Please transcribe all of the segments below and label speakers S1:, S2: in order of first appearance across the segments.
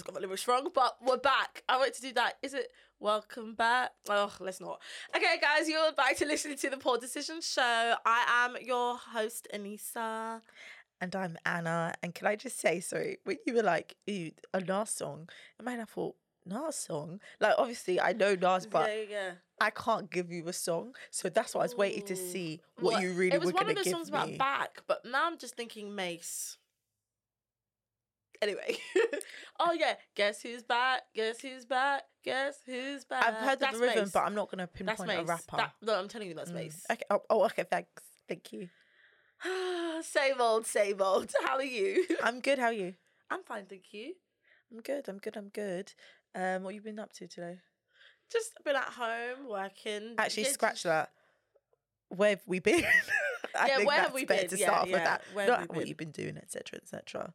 S1: just got the lyrics wrong, but we're back. I want to do that. Is it welcome back? Oh, let's not. Okay, guys, you're back to listening to the Pour Decision Show. I am your host, Anissa.
S2: And I'm Anna. And can I just say, sorry, when you were like, ooh, a Nas song, in my mind I thought, Nas song? Like, obviously, I know Nas, but
S1: yeah, yeah.
S2: I can't give you a song. So that's why I was waiting to see what
S1: Well,
S2: you really
S1: It was
S2: were
S1: one
S2: going
S1: of
S2: to
S1: those
S2: give
S1: songs about
S2: me.
S1: back, but now I'm just thinking Mase. Anyway, oh yeah, guess who's back? Guess who's back? Guess who's back?
S2: I've heard
S1: That's
S2: the rhythm,
S1: Mase.
S2: but I'm not going to
S1: that's
S2: pinpoint a rapper.
S1: That, no, I'm telling you, that's
S2: Mm.
S1: Mase.
S2: Okay. Oh, oh, okay. Thanks. Thank you.
S1: same old, same old. How are you?
S2: I'm good. How are you?
S1: I'm fine, thank you.
S2: I'm good. I'm good. I'm good. Um, what have you been up to today?
S1: Just been at home working.
S2: Actually,
S1: Yeah,
S2: scratch
S1: just-
S2: that. Where have we been? I
S1: Yeah,
S2: think
S1: where have we been?
S2: To
S1: Yeah,
S2: start off with
S1: yeah,
S2: that.
S1: where have
S2: Not what you've been doing, etc., etc.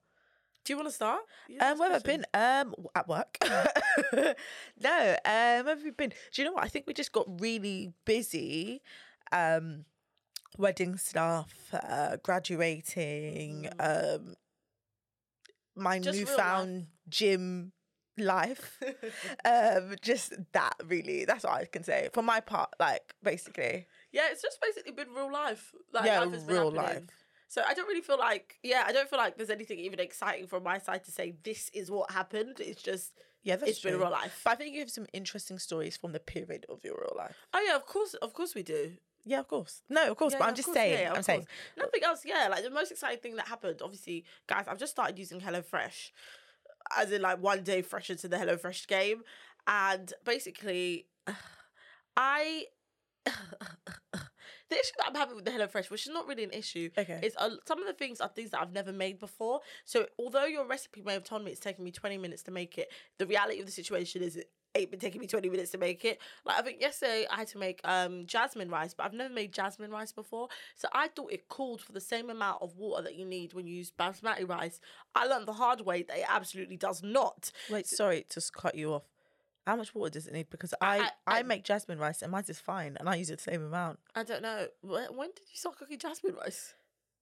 S1: Do you want to start? You
S2: Um, where have I been? Um, at work. no. Um, where have we been? Do you know what? I think we just got really busy. Um, wedding stuff, uh, graduating, um, my
S1: Mm. Just
S2: newfound gym life. um, just that really. That's all I can say for my part. Like basically,
S1: Yeah, it's just basically been real life. Like
S2: yeah,
S1: life
S2: real
S1: happening.
S2: life.
S1: So I don't really feel like, yeah, I don't feel like there's anything even exciting from my side to say this is what happened. It's just,
S2: Yeah, that's
S1: it's been
S2: true.
S1: real life.
S2: But I think you have some interesting stories from the period of your real life.
S1: Oh yeah, of course, of course we do.
S2: Yeah, of course. No, of course.
S1: Yeah,
S2: but
S1: yeah,
S2: I'm just
S1: course,
S2: saying.
S1: yeah,
S2: I'm saying.
S1: Nothing else, yeah. Like the most exciting thing that happened, obviously, guys, I've just started using HelloFresh, as in like one day fresher to the HelloFresh game, and basically, I. the issue that I'm having with the HelloFresh, which is not really an issue,
S2: Okay.
S1: is uh, some of the things are things that I've never made before. So although your recipe may have told me it's taking me 20 minutes to make it, the reality of the situation is it ain't been taking me 20 minutes to make it. Like I think yesterday I had to make um jasmine rice, but I've never made jasmine rice before. So I thought it called for the same amount of water that you need when you use basmati rice. I learned the hard way that it absolutely does not.
S2: Wait, sorry to cut you off. How much water does it need? Because I,
S1: I-
S2: I,
S1: I-
S2: make jasmine rice and mine is fine, and I use the same amount.
S1: I don't know. When, did you start cooking jasmine rice?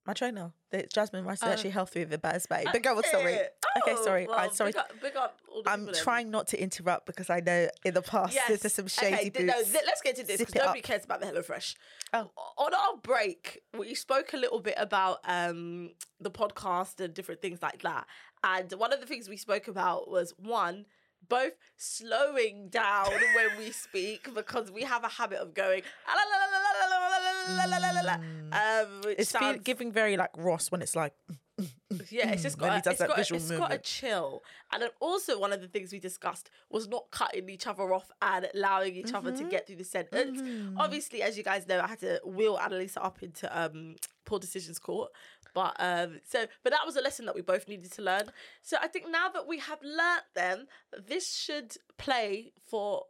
S2: My trainer, the jasmine rice is
S1: Oh.
S2: actually healthy with the basmati. But go on, sorry.
S1: Eh,
S2: Okay,
S1: oh,
S2: sorry. I
S1: well,
S2: sorry.
S1: Big up, big up
S2: I'm
S1: people
S2: trying not to interrupt because I know in the past
S1: Yes.
S2: there's some shady
S1: okay, th- no, th- let's get to this because nobody
S2: up.
S1: cares about the HelloFresh.
S2: Oh.
S1: On our break, we spoke a little bit about um, the podcast and different things like that. And one of the things we spoke about was one, both slowing down when we speak because we have a habit of going.
S2: It's giving very like Ross when it's like.
S1: yeah, it's just got, a, it's, got it's got a chill. And then also one of the things we discussed was not cutting each other off and allowing each
S2: mm-hmm.
S1: other to get through the sentence. Mm-hmm. Obviously, as you guys know, I had to wheel Annalisa up into um, poor decisions court but um so but that was a lesson that we both needed to learn. So I think now that we have learnt them, this should play for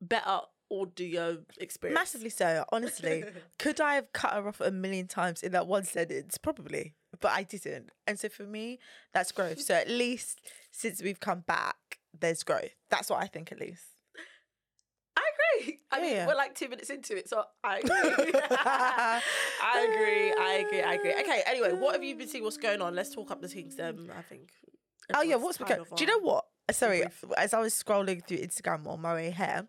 S1: better audio experience.
S2: massively so. Honestly, could I have cut her off a million times in that one sentence? Probably, but I didn't. And so for me, that's growth. So at least since we've come back, there's growth. That's what I think. At least.
S1: I mean,
S2: yeah.
S1: we're like two minutes into it, so I agree. I agree. I agree. I agree. Okay. Anyway, what have you been seeing? What's going on? Let's talk up the things. Um, I think.
S2: Oh yeah, what's
S1: kind
S2: going? Do you know what? Sorry,
S1: brief.
S2: as I was scrolling through Instagram on my way here,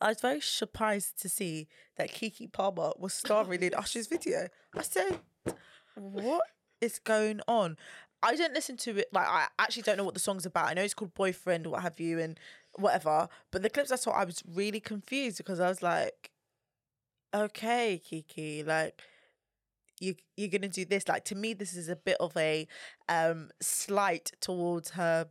S2: I was very surprised to see that Keke Palmer was starring in Usher's video. I said, "What is going on?" I didn't listen to it. Like, I actually don't know what the song's about. I know it's called "Boyfriend" or what have you, and whatever. But the clips I saw, I was really confused because I was like, "Okay, Keke, like." you you're gonna do this like to me this is a bit of a um slight towards her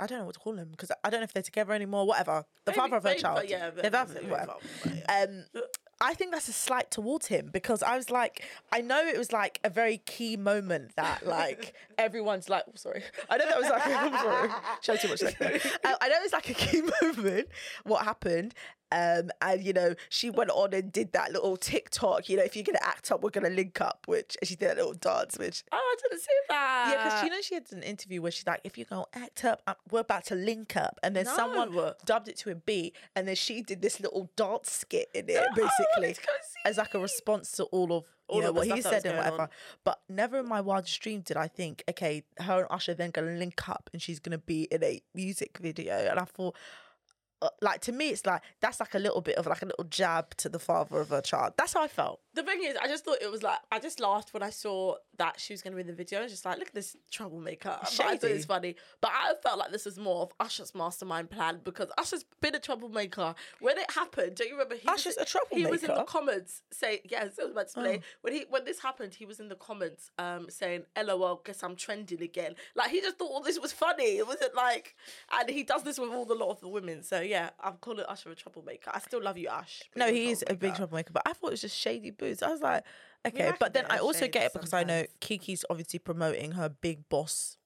S2: I don't know what to call him because I don't know if they're together anymore. Whatever, the
S1: Maybe-
S2: father of her
S1: maybe,
S2: child,
S1: yeah,
S2: the
S1: but-
S2: father,
S1: maybe
S2: whatever.
S1: but yeah.
S2: Um, I think that's a slight towards him because I was like, I know it was like a very key moment that like everyone's like, oh, sorry, I know that was like, I'm oh, sorry, show too much. Like, I, I know it's like a key moment. What happened? Um, and you know, she went on and did that little TikTok. You know, if you're gonna act up, we're gonna link up. Which she did that little dance, which
S1: Oh, I didn't see that.
S2: yeah, because you know she had an interview where she's like, "If you're gonna act up, uh, we're about to link up," and then someone dubbed it to a beat, and then she did this little dance skit in it, basically. basically
S1: to go see
S2: as like a response to all of you
S1: All
S2: know
S1: of
S2: what he
S1: stuff that was
S2: said and whatever.
S1: on.
S2: But never in my wildest dream did I think, okay, her and Usher then gonna link up and she's gonna be in a music video. And I thought, Uh, like to me, it's like that's like a little bit of like a little jab to the father of her child. That's how I felt.
S1: The thing is, I just thought it was like I just laughed when I saw that she was going to be in the video. I was just like, look at this troublemaker. But I thought it was funny, but I felt like this was more of Usher's mastermind plan because Usher's been a troublemaker. When it happened, don't you remember? He
S2: Usher's
S1: was,
S2: a troublemaker.
S1: He was in the comments saying, "Yes, I was about to play." When he when this happened, he was in the comments um, saying, "LOL, guess I'm trending again." Like he just thought all this was funny. It wasn't like, and he does this with all the lot of the women. So yeah, I'm calling Usher a troublemaker. I still love you, Ash.
S2: No, he is a big
S1: troublemaker.
S2: troublemaker, but I thought it was just shady boots. I was like, okay, but then I also get it because I know. Keke's obviously promoting her big boss.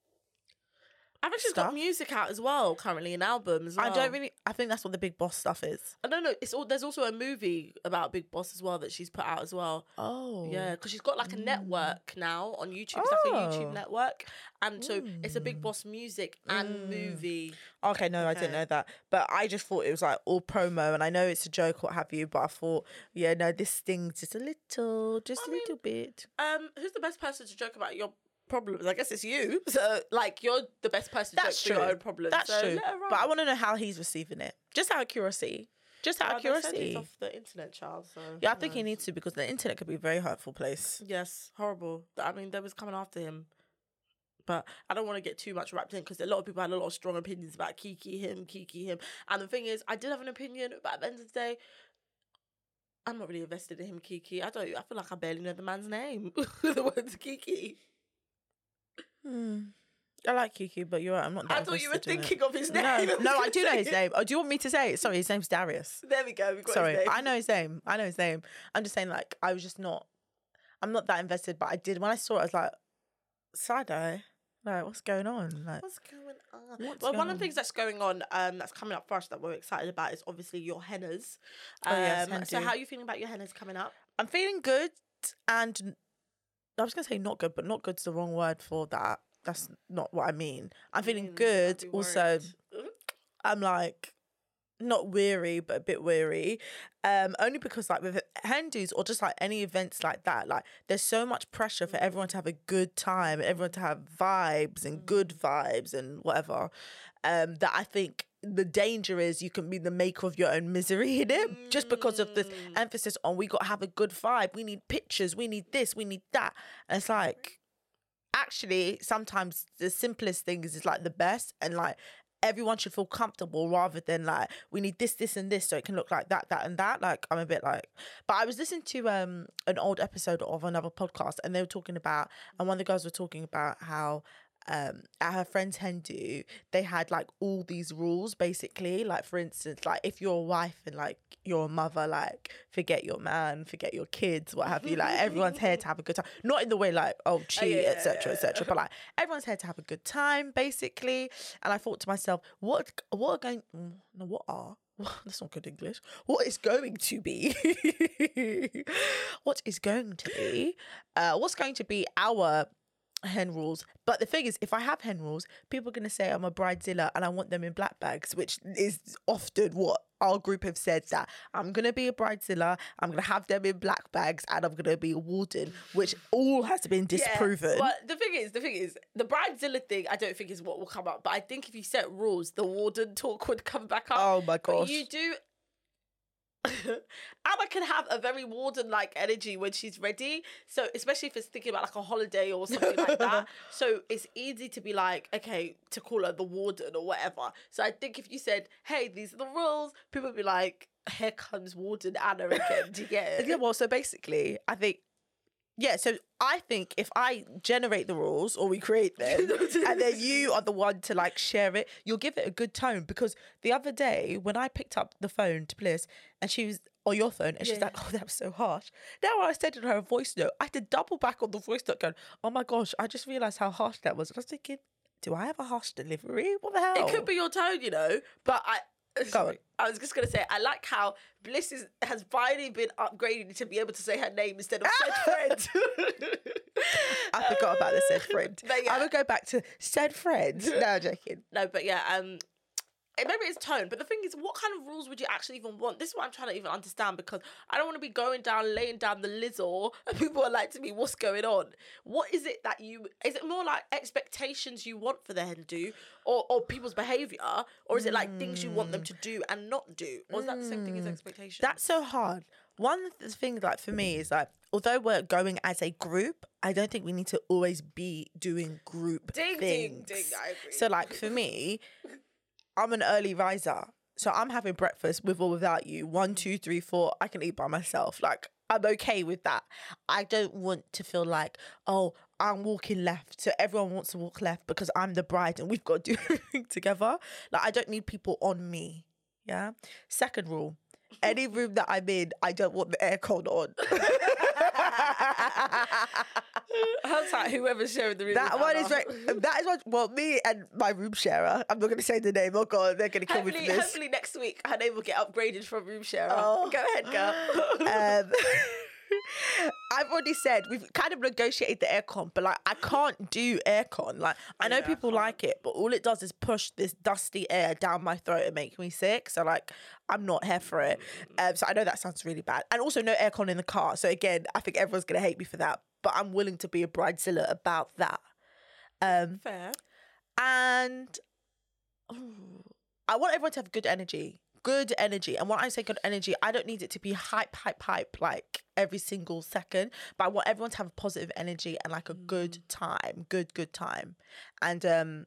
S1: I think she's
S2: stuff.
S1: got music out as well currently, an album as well.
S2: I don't really. I think that's what the big boss stuff is.
S1: I don't know. It's all there's also a movie about Big Boss as well that she's put out as well.
S2: Oh,
S1: Yeah, because she's got like a mm. network now on YouTube. It's like a
S2: Oh.
S1: YouTube network, and so it's a Big mm. Boss music and mm. movie.
S2: Okay, no, I didn't
S1: Okay.
S2: know that. But I just thought it was like all promo, and I know it's a joke, what have you. But I thought, yeah, no, this stings just a little, just a
S1: I mean,
S2: little bit.
S1: Um, who's the best person to joke about your problems? I guess it's you. So like you're the best person to
S2: That's
S1: joke
S2: true.
S1: your own problems.
S2: That's
S1: so
S2: true. But I want to know how he's receiving it, just out of curiosity. Just out of
S1: Well, they said
S2: curiosity.
S1: it's off the internet, child. So
S2: Yeah, I think he needs to because the internet could be a very hurtful place.
S1: Yes, horrible. I mean, they was coming after him. But I don't want to get too much wrapped in because a lot of people had a lot of strong opinions about Keke him, Keke him. And the thing is, I did have an opinion, but at the end of the day, I'm not really invested in him, Keke. I don't. I feel like I barely know the man's name. the word's Keke.
S2: Hmm. I like Keke, but you're right. I'm not. That
S1: I thought you were thinking of his name.
S2: No, no, I do know his name. Oh, do you want me to say it? Sorry, his name's Darius.
S1: There we go.
S2: Sorry. I know his name. I know his name. I'm just saying, like, I was just not. I'm not that invested, but I did when I saw it. I was like, side eye. Like, what's going on? Like,
S1: What's going on?
S2: What's
S1: well,
S2: going
S1: one of the things that's going on, um, that's coming up for us that we're excited about is obviously your hennas. Um,
S2: Oh, yes,
S1: so how are you feeling about your hennas coming up?
S2: I'm feeling good, and I was gonna say not good, but not good's the wrong word for that. That's not what I mean. I'm feeling
S1: Mm,
S2: good. Also. I'm like not weary, but a bit weary. Um, only because like with Hindus or just like any events like that, like there's so much pressure for everyone to have a good time, everyone to have vibes and good vibes and whatever. Um, that I think the danger is you can be the maker of your own misery in it just because of this emphasis on we got to have a good vibe. We need pictures. We need this. We need that. And it's like actually sometimes the simplest things is like the best and like everyone should feel comfortable rather than like we need this this and this so it can look like that that and that like i'm a bit like but i was listening to um an old episode of another podcast and they were talking about and one of the girls were talking about how um at her friend's hen do they had like all these rules basically like for instance like if you're a wife and like you're a mother like forget your man forget your kids what have you like everyone's here to have a good time not in the way like oh cheat
S1: yeah, yeah,
S2: etc etc but like everyone's here to have a good time basically and i thought to myself what what are going mm, no what are that's not good English. What is going to be? what is going to be? Uh, what's going to be our hen rules? But the thing is, if I have hen rules, people are going to say I'm a bridezilla and I want them in black bags, which is often what our group have said that I'm going to be a bridezilla, I'm going to have them in black bags, and I'm going to be a warden, which all has been disproven.
S1: Yeah, but the thing is, the thing is, the bridezilla thing, I don't think is what will come up. But I think if you set rules, the warden talk would come back up.
S2: Oh my
S1: But
S2: gosh.
S1: you do. Anna can have a very warden-like energy when she's ready. So especially if it's thinking about like a holiday or something like that. So it's easy to be like, okay, to call her the warden or whatever. So I think if you said, "Hey, these are the rules," people would be like, "Here comes Warden Anna again." Do you get it?
S2: Yeah, well, so basically, I think, yeah, so I think if I generate the rules or we create them and then you are the one to like share it, you'll give it a good tone. Because the other day when I picked up the phone to Bliss and she was on your phone and she's
S1: Yeah.
S2: like, oh, that was so harsh. Now I sent her a voice note. I had to double back on the voice note going, oh my gosh, I just realised how harsh that was. And I was thinking, do I have a harsh delivery? What the hell?
S1: It could be your tone, you know, but I.
S2: Go on.
S1: I was just gonna say I like how Bliss is, has finally been upgraded to be able to say her name instead of said friend.
S2: I forgot about the said friend.
S1: But yeah.
S2: I would go back to said friend. No, I'm joking.
S1: No, but yeah, um, maybe it's tone, but the thing is, what kind of rules would you actually even want? This is what I'm trying to even understand because I don't want to be going down, laying down the lizzle, and people are like to me, "What's going on?" What is it that you? Is it more like expectations you want for the Hindu, or or people's behavior, or is it like things you want them to do and not do, or is that the same thing as mm. expectations?
S2: That's so hard. One of the things like for me is like, although we're going as a group, I don't think we need to always be doing group
S1: Ding, ding,
S2: things.
S1: ding, I agree.
S2: So like for me, I'm an early riser. So I'm having breakfast with or without you. One, two, three, four. I can eat by myself. Like I'm okay with that. I don't want to feel like, oh, I'm walking left. So everyone wants to walk left because I'm the bride and we've got to do everything together. Like I don't need people on me. Yeah. Second rule. Any room that I'm in, I don't want the aircon on.
S1: How's that? Whoever's sharing the room.
S2: That one is right. That is what. Well, me and my room sharer. I'm not going to say the name. Oh God, they're going to kill me for this.
S1: hopefully next week her name will get upgraded from room sharer.
S2: Oh.
S1: Go ahead, girl.
S2: Um, I've already said we've kind of negotiated the aircon, but like I can't do aircon. Like I know
S1: Yeah,
S2: people like it, but all it does is push this dusty air down my throat and make me sick. So like I'm not here for it. Um, so I know that sounds really bad, and also no aircon in the car. So again, I think everyone's gonna hate me for that, but I'm willing to be a bridezilla about that. Um,
S1: Fair.
S2: and I want everyone to have good energy. Good energy. And when I say good energy, I don't need it to be hype, hype, hype like every single second. But I want everyone to have positive energy and like a good time. Good, good time. And um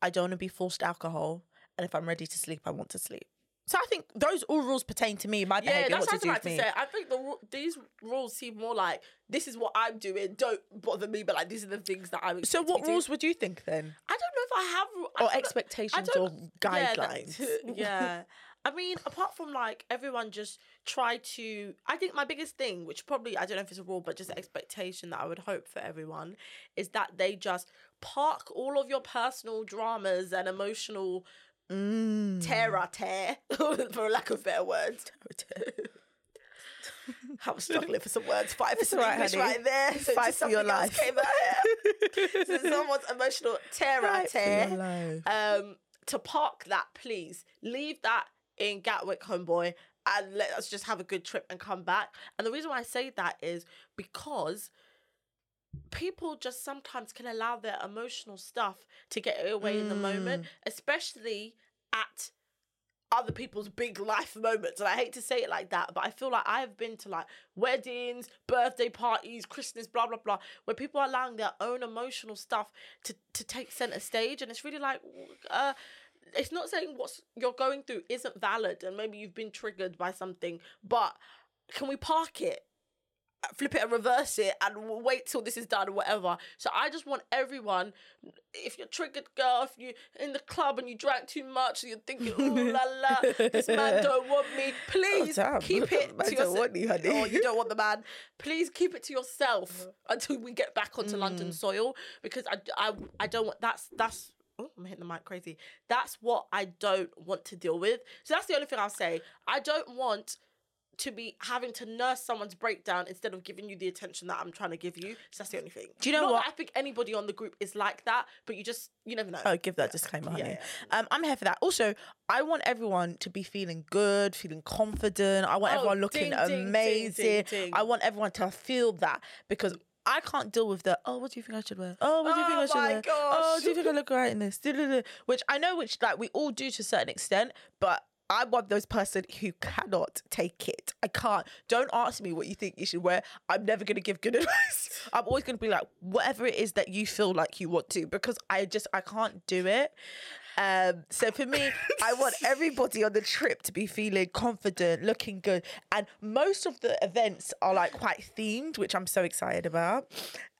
S2: I don't want to be forced alcohol. And if I'm ready to sleep, I want to sleep. So I think those all rules pertain to me, my
S1: Yeah,
S2: behavior,
S1: that's
S2: what
S1: what I was about to say. I think the these rules seem more like this is what I'm doing. Don't bother me, but like these are the things that I'm.
S2: So what
S1: do.
S2: rules would you think then?
S1: I don't know if I have I
S2: Or expectations or
S1: yeah, that
S2: guidelines?
S1: Yeah. I mean, apart from like everyone just try to, I think my biggest thing, which probably I don't know if it's a rule, but just expectation that I would hope for everyone, is that they just park all of your personal dramas and emotional
S2: Mm.
S1: tear a tear, for lack of better words. I was struggling for some words. Five for some
S2: right,
S1: English
S2: honey.
S1: right there. So
S2: Fight for your life.
S1: Came out so someone's emotional tear a
S2: Fight
S1: tear um, to park that, please. Leave that in Gatwick, homeboy, and let us just have a good trip and come back. And the reason why I say that is because people just sometimes can allow their emotional stuff to get away in the moment, especially at other people's big life moments. And I hate to say it like that, but I feel like I've been to like weddings, birthday parties, Christmas, blah blah blah, where people are allowing their own emotional stuff to to take center stage, and it's really like, uh, it's not saying what you're going through isn't valid, and maybe you've been triggered by something, but can we park it? flip it and reverse it and wait till this is done or whatever. So I just want everyone, if you're triggered, girl, if you're in the club and you drank too much, and you're thinking, oh la la, this man don't want me. Please
S2: damn.
S1: keep it
S2: Man
S1: to
S2: don't
S1: yourself.
S2: want you, honey.
S1: Or you don't want the man. Please keep it to yourself until we get back onto
S2: Mm.
S1: London soil because I, I, I don't want that's that's. Oh, I'm hitting the mic crazy. That's what I don't want to deal with. So that's the only thing I'll say. I don't want to be having to nurse someone's breakdown instead of giving you the attention that I'm trying to give you. So that's the only thing.
S2: Do you know
S1: Not
S2: what?
S1: I think anybody on the group is like that, but you just you never know.
S2: Oh, give that disclaimer, honey.
S1: Yeah,
S2: Um, I'm here for that. Also, I want everyone to be feeling good, feeling confident. I want
S1: Oh,
S2: everyone looking
S1: ding,
S2: amazing.
S1: ding, ding.
S2: I want everyone to feel that because I can't deal with the oh, what do you think I should wear? Oh, what do you think
S1: Oh
S2: I should
S1: my
S2: wear? Oh, do you think I look right in this? Which I know, which like we all do to a certain extent, but. I'm one of those person who cannot take it. I can't. Don't ask me what you think you should wear. I'm never gonna give good advice. I'm always gonna be like, whatever it is that you feel like you want to, because I just I can't do it. Um, so for me, I want everybody on the trip to be feeling confident, looking good, and most of the events are like quite themed, which I'm so excited about.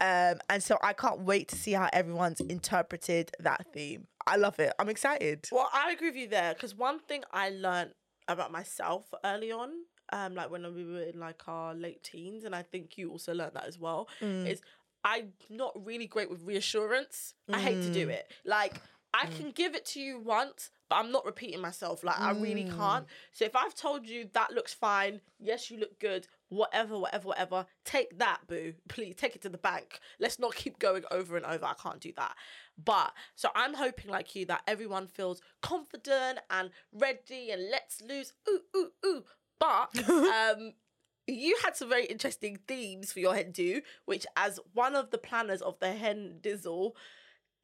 S2: Um, and so I can't wait to see how everyone's interpreted that theme. I love it. I'm excited.
S1: Well, I agree with you there because one thing I learned about myself early on, um, like when we were in like our late teens, and I think you also learned that as well, is I'm not really great with reassurance. I hate to do it. Like I can give it to you once, but I'm not repeating myself. Like I really can't. So if I've told you that looks fine, yes, you look good, whatever, whatever, whatever. Take that, boo. Please take it to the bank. Let's not keep going over and over. I can't do that. But so I'm hoping, like you, that everyone feels confident and ready and let's lose. Ooh, ooh, ooh. But um, you had some very interesting themes for your hen do, which, as one of the planners of the hen dizzle,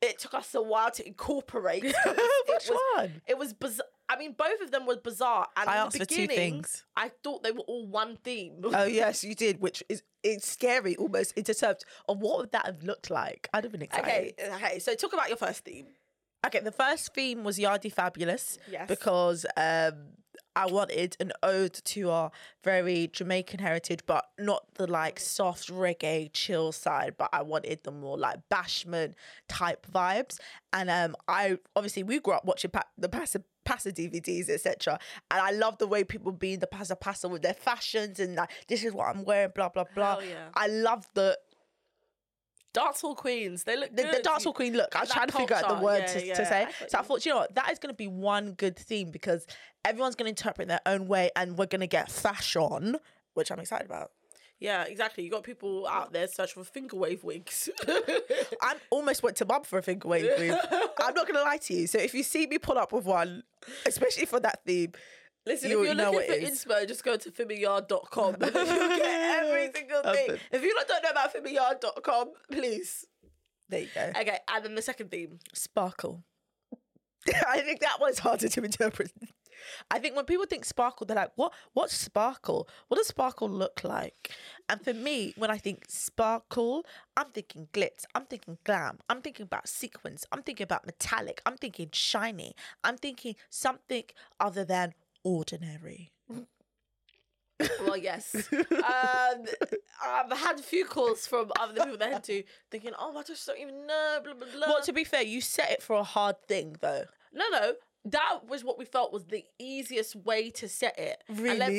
S1: it took us a while to incorporate.
S2: Which
S1: it was,
S2: one?
S1: It was bizarre. I mean, both of them were bizarre. And
S2: I
S1: in
S2: asked
S1: the
S2: for two
S1: beginning,
S2: things.
S1: I thought they were all one theme.
S2: Oh yes, you did, which is it's scary almost in terms of what would that have looked like. I'd have been excited.
S1: okay, okay. So talk about your first theme.
S2: Okay, the first theme was Yardy Fabulous.
S1: Yes.
S2: Because um I wanted an ode to our very Jamaican heritage, but not the like soft reggae chill side, but I wanted the more like bashment type vibes. And um I obviously we grew up watching pa- the Passa Passa DVDs, etc. And I love the way people be in the Passa Passa with their fashions and like this is what I'm wearing, blah blah blah.
S1: Yeah.
S2: I love the
S1: Dancehall queens. They look
S2: the,
S1: good.
S2: the dancehall queen look. I was trying to figure out the word
S1: yeah,
S2: to,
S1: yeah,
S2: to say.
S1: I
S2: so I thought, you know what, that is going to be one good theme because everyone's going to interpret their own way, and we're going to get fashion, which I'm excited about.
S1: Yeah, exactly. You got people out there searching for finger wave wigs.
S2: I almost went to mum for a finger wave. wig. I'm not going to lie to you. So if you see me pull up with one, especially for that theme,
S1: Listen,
S2: You
S1: if you're
S2: know
S1: looking for inspo, just go to fimmyard.com. You'll get every single thing. If you don't know about fimmyard.com, please.
S2: there you go.
S1: Okay, and then the second theme.
S2: Sparkle. I think that one's harder to interpret. I think when people think sparkle, they're like, "What? What's sparkle? What does sparkle look like?" And for me, when I think sparkle, I'm thinking glitz. I'm thinking glam. I'm thinking about sequins. I'm thinking about metallic. I'm thinking shiny. I'm thinking something other than ordinary.
S1: Well, yes. um, I've had a few calls from other people that had to thinking, oh, I just don't even know, blah, blah, blah.
S2: Well, to be fair, you set it for a hard thing, though.
S1: no, no. That was what we felt was the easiest way to set it. And let-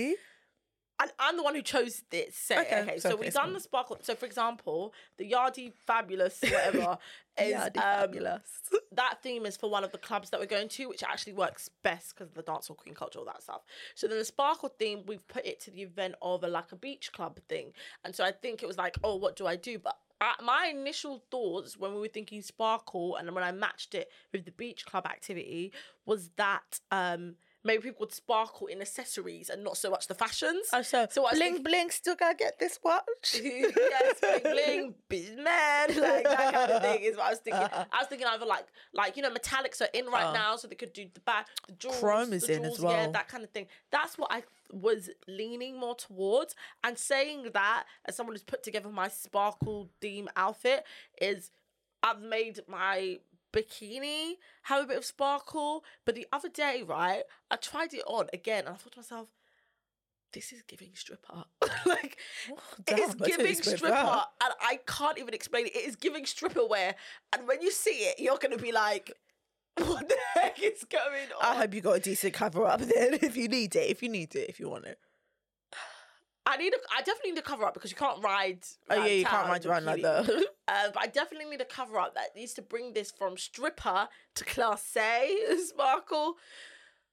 S1: and I'm the one who chose this set.
S2: Okay,
S1: Okay,
S2: so
S1: we've done the sparkle. So, for example, the Yardi Fabulous, whatever, is um,
S2: fabulous.
S1: that theme is for one of the clubs that we're going to, which actually works best because of the dancehall queen culture, all that stuff. So then the sparkle theme, we've put it to the event of a like a beach club thing, and so I think it was like, oh, what do I do? But uh, my initial thoughts when we were thinking sparkle, and when I matched it with the beach club activity, was that um maybe people would sparkle in accessories and not so much the fashions.
S2: Oh, so,
S1: So
S2: bling
S1: thinking-
S2: bling, still gotta get this watch.
S1: yes, bling bling, man, like that kind of thing is what I was thinking. I was thinking either like like you know metallics are in right
S2: Oh.
S1: now, so they could do the back, the jewels,
S2: Chrome is
S1: the
S2: in as
S1: jewels, yeah, that kind of thing. That's what I was leaning more towards. And saying that as someone who's put together my sparkle theme outfit is I've made my bikini have a bit of sparkle. But the other day, right, I tried it on again and I thought to myself, this is giving stripper. like it is
S2: Damn, I
S1: giving stripper,
S2: that.
S1: and I can't even explain it. It is giving stripper wear, and when you see it, you're gonna be like, "What the heck is going on?"
S2: I hope you got a decent cover up then if you need it, if you need it, if you want it.
S1: I need a, I definitely need a cover up because you can't ride.
S2: Oh, yeah, you can't ride around like that.
S1: Uh, but I definitely need a cover up that needs to bring this from stripper to class A sparkle.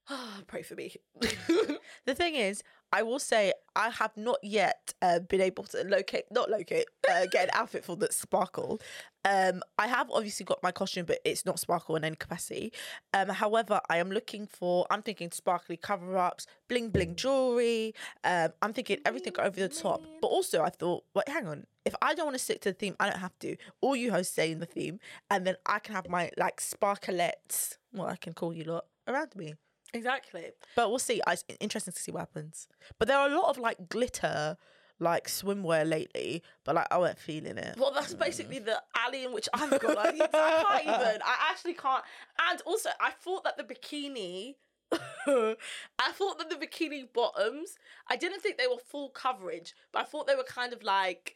S1: Pray for me.
S2: The thing is, I will say I have not yet uh, been able to locate, not locate, uh, get an outfit for that sparkle. Um, I have obviously got my costume, but it's not sparkle in any capacity. Um, however, I am looking for. I'm thinking sparkly cover ups, bling bling jewelry. Um, I'm thinking everything over the top. But also, I thought, wait, hang on. If I don't want to stick to the theme, I don't have to. All you hosts say in the theme, and then I can have my like sparklettes, what I can call you lot, around me.
S1: Exactly.
S2: But we'll see. It's interesting to see what happens. But there are a lot of like glitter, like swimwear lately. But like I weren't feeling it.
S1: Well, that's basically the alley in which I've gone. I, I can't even. I actually can't. And also, I thought that the bikini. I thought that the bikini bottoms. I didn't think they were full coverage, but I thought they were kind of like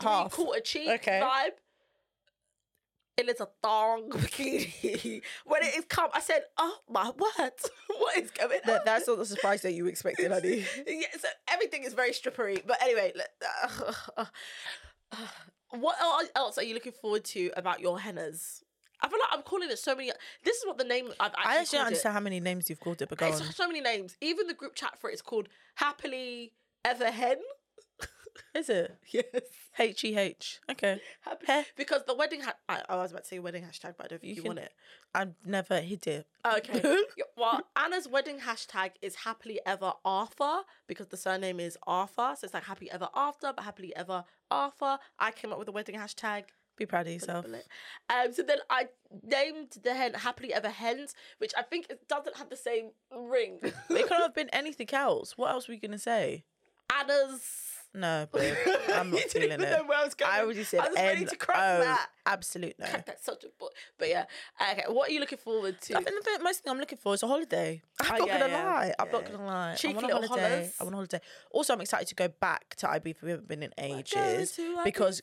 S1: three
S2: Half.
S1: quarter cheek
S2: Okay.
S1: vibe. It is a thong bikini. when it is come, I said, "Oh my word, what is going on?"
S2: That, that's not the surprise that you expected, honey.
S1: yeah, so everything is very strippery. But anyway, what else are you looking forward to about your hennas? I feel like I'm calling it so many. This is what the name I've actually
S2: I actually don't
S1: called it.
S2: understand how many names you've called it, but go on.
S1: It's so many names. Even the group chat for it is called Happily Ever Hen.
S2: Is it?
S1: Yes.
S2: H E H. Okay.
S1: Happy.
S2: Heh.
S1: Because the wedding ha- I, I was about to say wedding hashtag, but I don't think
S2: You
S1: you,
S2: can-
S1: want it.
S2: I've never hit it.
S1: Okay. Well, Anna's wedding hashtag is happily ever Arthur because the surname is Arthur. So it's like happy ever after, but happily ever Arthur. I came up with the wedding hashtag.
S2: Be proud of yourself.
S1: Um, so then I named the hen happily ever hens, which I think it doesn't have the same ring.
S2: It could have been anything else. What else were you gonna say?
S1: Anna's.
S2: No, babe. I'm not feeling it.
S1: where I was going.
S2: I already said
S1: I was ready
S2: N
S1: to crack
S2: O.
S1: that.
S2: Absolute no.
S1: That's such a book. But yeah. Okay. What are you looking forward to?
S2: I think the most thing I'm looking for is a holiday. Ah, I'm
S1: Oh,
S2: not
S1: yeah,
S2: gonna
S1: yeah.
S2: lie. I'm not
S1: yeah.
S2: gonna lie.
S1: Cheeky
S2: I want a
S1: little
S2: holiday. I want a holiday. Also, I'm excited to go back to Ibiza. We haven't been in ages because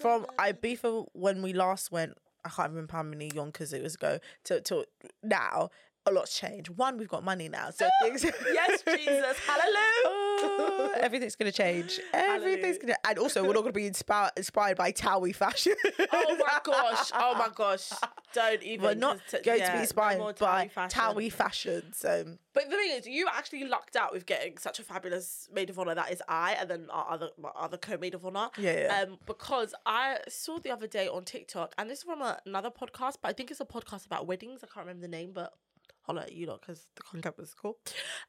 S2: from. Ibiza when we last went, I can't remember how many yonkers it was ago to to now. A lot's changed. One, we've got money now, so things.
S1: yes, Jesus. Hallelujah.
S2: Oh, everything's gonna change. Everything's gonna, and also we're not gonna be inspired inspired by Towie fashion.
S1: Oh my gosh. Oh my gosh. Don't even.
S2: We're not
S1: t-
S2: going
S1: yeah,
S2: to be inspired
S1: more
S2: by
S1: fashion.
S2: Towie fashion. So
S1: But the thing is, you actually lucked out with getting such a fabulous maid of honor that is I, and then our other my other co maid of honor.
S2: Yeah, yeah.
S1: Um, because I saw the other day on TikTok, and this is from a, another podcast, but I think it's a podcast about weddings. I can't remember the name, but holla at you lot because the content was cool.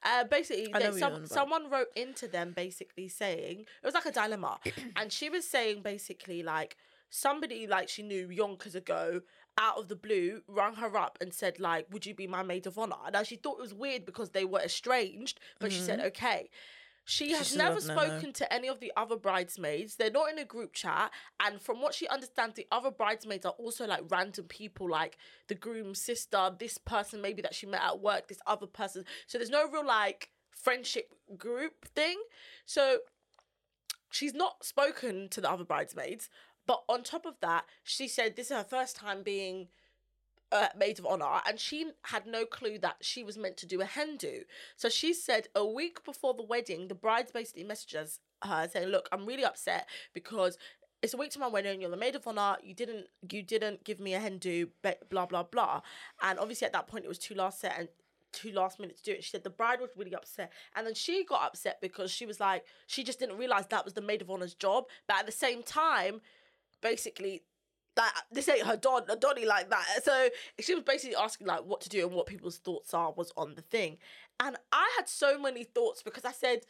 S1: Uh, basically, they, some, someone wrote into them basically saying it was like a dilemma, and she was saying basically like somebody like she knew yonkers ago out of the blue rang her up and said like would you be my maid of honor? And she thought it was weird because they were estranged but she said okay she has
S2: should
S1: never spoken to any of the other bridesmaids. They're not in a group chat. And from what she understands, the other bridesmaids are also like random people, like the groom's sister, this person maybe that she met at work, this other person. So there's no real like friendship group thing. So she's not spoken to the other bridesmaids. But on top of that, she said this is her first time being uh, maid of honor, and she had no clue that she was meant to do a hen do. So she said a week before the wedding, the brides basically messaged us, her saying, "Look, I'm really upset because." It's a week to my wedding. You're the maid of honor. You didn't. You didn't give me a hen do. Blah blah blah. And obviously at that point it was too last set and too last minute to do it. She said the bride was really upset, and then she got upset because she was like she just didn't realize that was the maid of honor's job. But at the same time, basically like this ain't her don a donny like that. So she was basically asking like what to do and what people's thoughts are was on the thing. And I had so many thoughts because I said,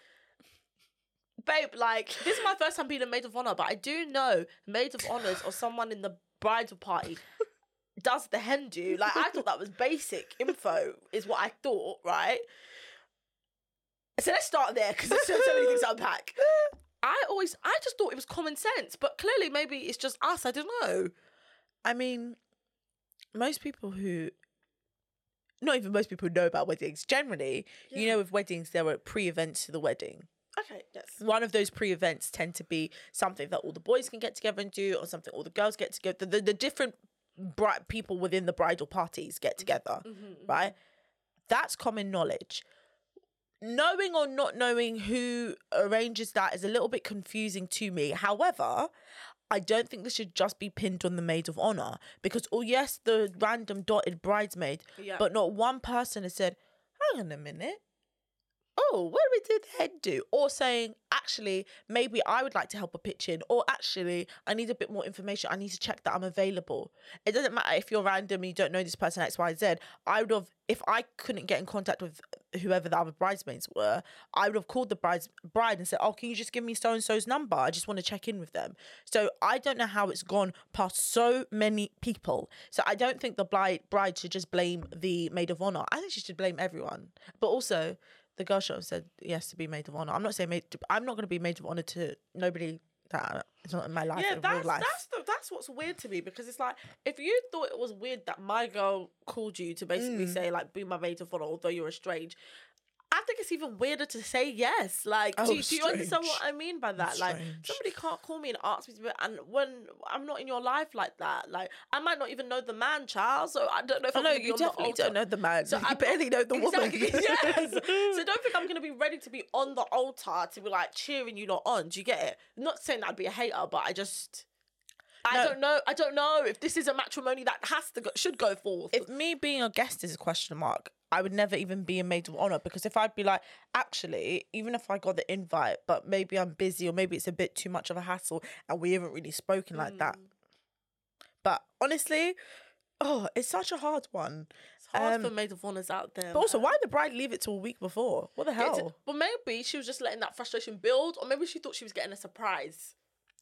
S1: babe, like this is my first time being a maid of honor, but I do know maid of honors or someone in the bridal party does the hen do. Like I thought that was basic info, is what I thought, right? So let's start there because there's so, so many things to unpack. I always, I just thought it was common sense, but clearly maybe it's just us. I don't know.
S2: I mean, most people who, not even most people know about weddings, generally, you know, with weddings, there are pre events to the wedding.
S1: Okay, yes.
S2: One of those pre events tend to be something that all the boys can get together and do, or something all the girls get together. The, the, the different bri- people within the bridal parties get together,
S1: Mm-hmm,
S2: right? That's common knowledge. Knowing or not knowing who arranges that is a little bit confusing to me. However, I don't think this should just be pinned on the maid of honor because, oh, yes, the random dotted bridesmaid,
S1: Yeah.
S2: but not one person has said, hang on a minute. Oh, what do the head do? Or saying, actually, maybe I would like to help a pitch in, or actually, I need a bit more information. I need to check that I'm available. It doesn't matter if you're random and you don't know this person X, Y, Z. I would have, if I couldn't get in contact with whoever the other bridesmaids were, I would have called the bride's bride and said, "Oh, can you just give me so and so's number? I just want to check in with them." So I don't know how it's gone past so many people. So I don't think the bride bride should just blame the maid of honor. I think she should blame everyone. But also, the girl should have said yes to be maid of honor. I'm not saying maid. I'm not going to be maid of honor to nobody that in my life
S1: yeah, that's
S2: life.
S1: that's the, that's what's weird to me because it's like if you thought it was weird that my girl called you to basically
S2: Mm.
S1: say like be my maid of honor although you're estranged. I think it's even weirder to say yes. Like,
S2: Oh,
S1: do, do you understand what I mean by that? Like,
S2: Strange.
S1: somebody can't call me and ask me to, be, and when I'm not in your life like that, like I might not even know the man, child. So I don't know if
S2: I
S1: I'm
S2: know
S1: gonna be
S2: you definitely don't know the man.
S1: So
S2: you
S1: I'm
S2: barely know the
S1: Exactly,
S2: woman.
S1: yes. So don't think I'm gonna be ready to be on the altar to be like cheering you lot on. Do you get it? I'm Not saying I'd be a hater, but I just I
S2: No.
S1: don't know. I don't know if this is a matrimony that has to go, should go forth.
S2: if me being a guest is a question mark, I would never even be a maid of honor because if I'd be like, actually, even if I got the invite, but maybe I'm busy or maybe it's a bit too much of a hassle and we haven't really spoken like that.
S1: Mm.
S2: But honestly, oh, it's such a hard one.
S1: It's hard
S2: Um,
S1: for maid of honors out there.
S2: But also, why did the bride leave it till a week before? What the hell?
S1: Well, maybe she was just letting that frustration build, or maybe she thought she was getting a surprise.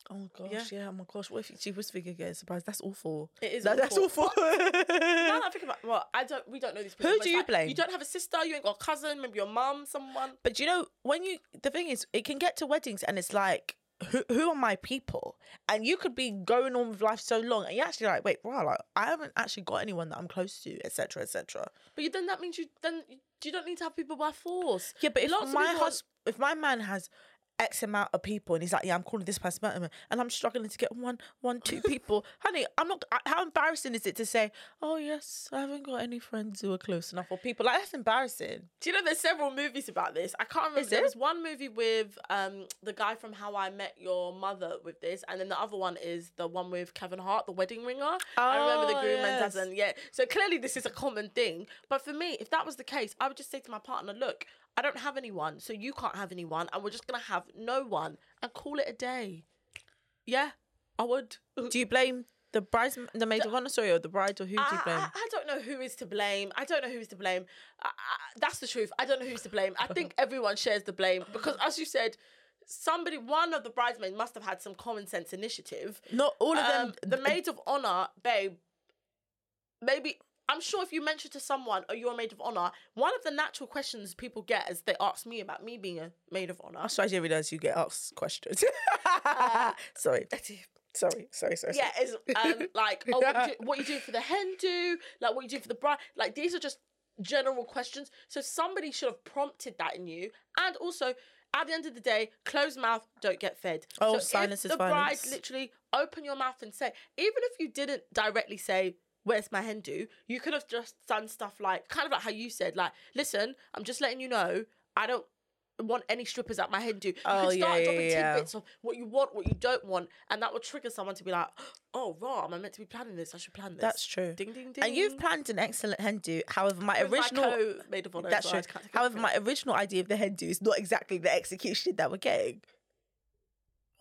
S2: Oh my gosh,
S1: Yeah.
S2: yeah. Oh my gosh, what if she was thinking getting surprised? That's awful.
S1: It is
S2: That- That's
S1: awful.
S2: awful.
S1: Now that I think about, well, I don't. We don't know these people.
S2: Who do you
S1: like,
S2: blame?
S1: You don't have a sister. You ain't got a cousin. Maybe your mum. Someone.
S2: But you know, when you the thing is, it can get to weddings and it's like, who who are my people? And you could be going on with life so long, and you're actually like, wait, wow, like I haven't actually got anyone that I'm close to, etc., etc.
S1: But you, then that means you then you don't need to have people by force.
S2: Yeah, but if
S1: Lots
S2: my
S1: people-
S2: hus- if my man has X amount of people and he's like, yeah, I'm calling this person, and I'm struggling to get one, one, two people, honey, I'm not. How embarrassing is it to say, oh yes, I haven't got any friends who are close enough, or people like that's embarrassing.
S1: Do you know there's several movies about this? I can't remember.
S2: Is
S1: There
S2: there?
S1: was one movie with um the guy from How I Met Your Mother with this, and then the other one is the one with Kevin Hart, The Wedding Ringer. I remember the
S2: Oh,
S1: groom and doesn't. Yeah. So clearly this is a common thing. But for me, if that was the case, I would just say to my partner, look. I don't have anyone, so you can't have anyone, and we're just gonna have no one and call it a day. Yeah, I would.
S2: Do you blame the brides, the maid of honor, sorry, or the bride, or who do you blame?
S1: I, I don't know who is to blame. I don't know who is to blame. I, I, that's the truth. I don't know who's to blame. I think everyone shares the blame because, as you said, somebody, one of the bridesmaids must have had some common sense initiative.
S2: Not all of them.
S1: Um, the maids of honor, babe. Maybe I'm sure if you mention to someone, "Oh, you're a maid of honor," one of the natural questions people get is they ask me about me being a maid of honor.
S2: Sorry, I didn't realize you get asked questions. sorry, sorry, sorry, sorry.
S1: Yeah, it's um, like oh, what, you do, what you do for the hen do, like what you do for the bride. Like these are just general questions. So somebody should have prompted that in you. And also, at the end of the day, closed mouth don't get fed.
S2: Oh,
S1: so
S2: silence
S1: if
S2: is
S1: the
S2: violence.
S1: bride literally open your mouth and say, even if you didn't directly say. Where's my hen do? You could have just done stuff like, kind of like how you said, like, listen, I'm just letting you know, I don't want any strippers at my hen do. You
S2: Oh,
S1: can start
S2: yeah,
S1: dropping
S2: yeah, yeah.
S1: tidbits of what you want, what you don't want, and that would trigger someone to be like, "Oh, raw! Am I meant to be planning this? I should plan this."
S2: That's true.
S1: Ding ding ding.
S2: And you've planned an excellent hen do. However, my
S1: With
S2: original
S1: co-maid of honor
S2: that's
S1: well,
S2: true.
S1: I can't take
S2: However, my original idea of the hen do is not exactly the execution that we're getting.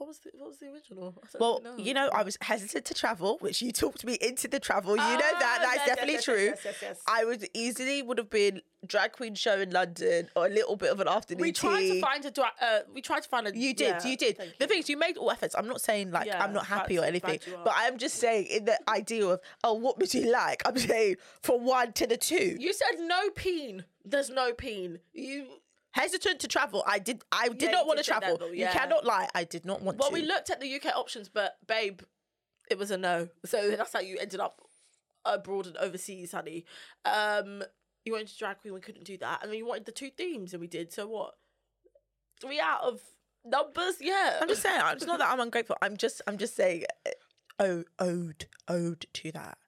S1: What was the what was the original?
S2: Well,
S1: even
S2: you know, I was hesitant to travel, which you talked me into the travel. You know that.
S1: Ah,
S2: That's
S1: yes,
S2: definitely
S1: yes,
S2: true.
S1: yes, yes, yes.
S2: I would easily would have been drag queen show in London or a little bit of an afternoon
S1: we tried
S2: tea.
S1: to find a dra- uh, we tried to find a
S2: You did,
S1: yeah,
S2: you did. The
S1: you.
S2: thing is, you made all efforts. I'm not saying like
S1: Yeah,
S2: I'm not happy or anything,
S1: bad you are.
S2: but I'm just saying in the idea of oh, what would you like? I'm saying from one to the two.
S1: You said no peen. There's no peen. You
S2: Hesitant to travel. I did. I did
S1: Yeah,
S2: not
S1: you
S2: want
S1: did
S2: to
S1: say that
S2: travel.
S1: though,
S2: You cannot lie. I did not want to.
S1: well,
S2: to.
S1: we looked at the UK options, but babe, it was a no. So that's how you ended up abroad and overseas, honey. Um, you wanted to drag queen, we couldn't do that, and then you wanted the two themes, and we did. So what? Three out of numbers, yeah.
S2: I'm just saying. It's not that I'm ungrateful. I'm just. I'm just saying. Oh, ode, ode to that.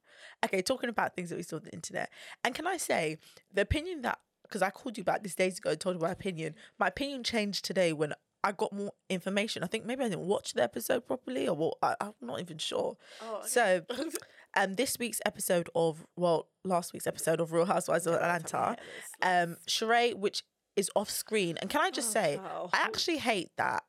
S2: Okay, talking about things that we saw on the internet, and can I say the opinion that because I called you back this days ago and told you my opinion. My opinion changed today when I got more information. I think maybe I didn't watch the episode properly, or what. I, I'm not even sure.
S1: Oh, okay.
S2: So, um, this week's episode of well, last week's episode of Real Housewives of Atlanta, um, Sheree, which is off screen, and can I just
S1: Oh,
S2: say,
S1: wow.
S2: I actually hate that.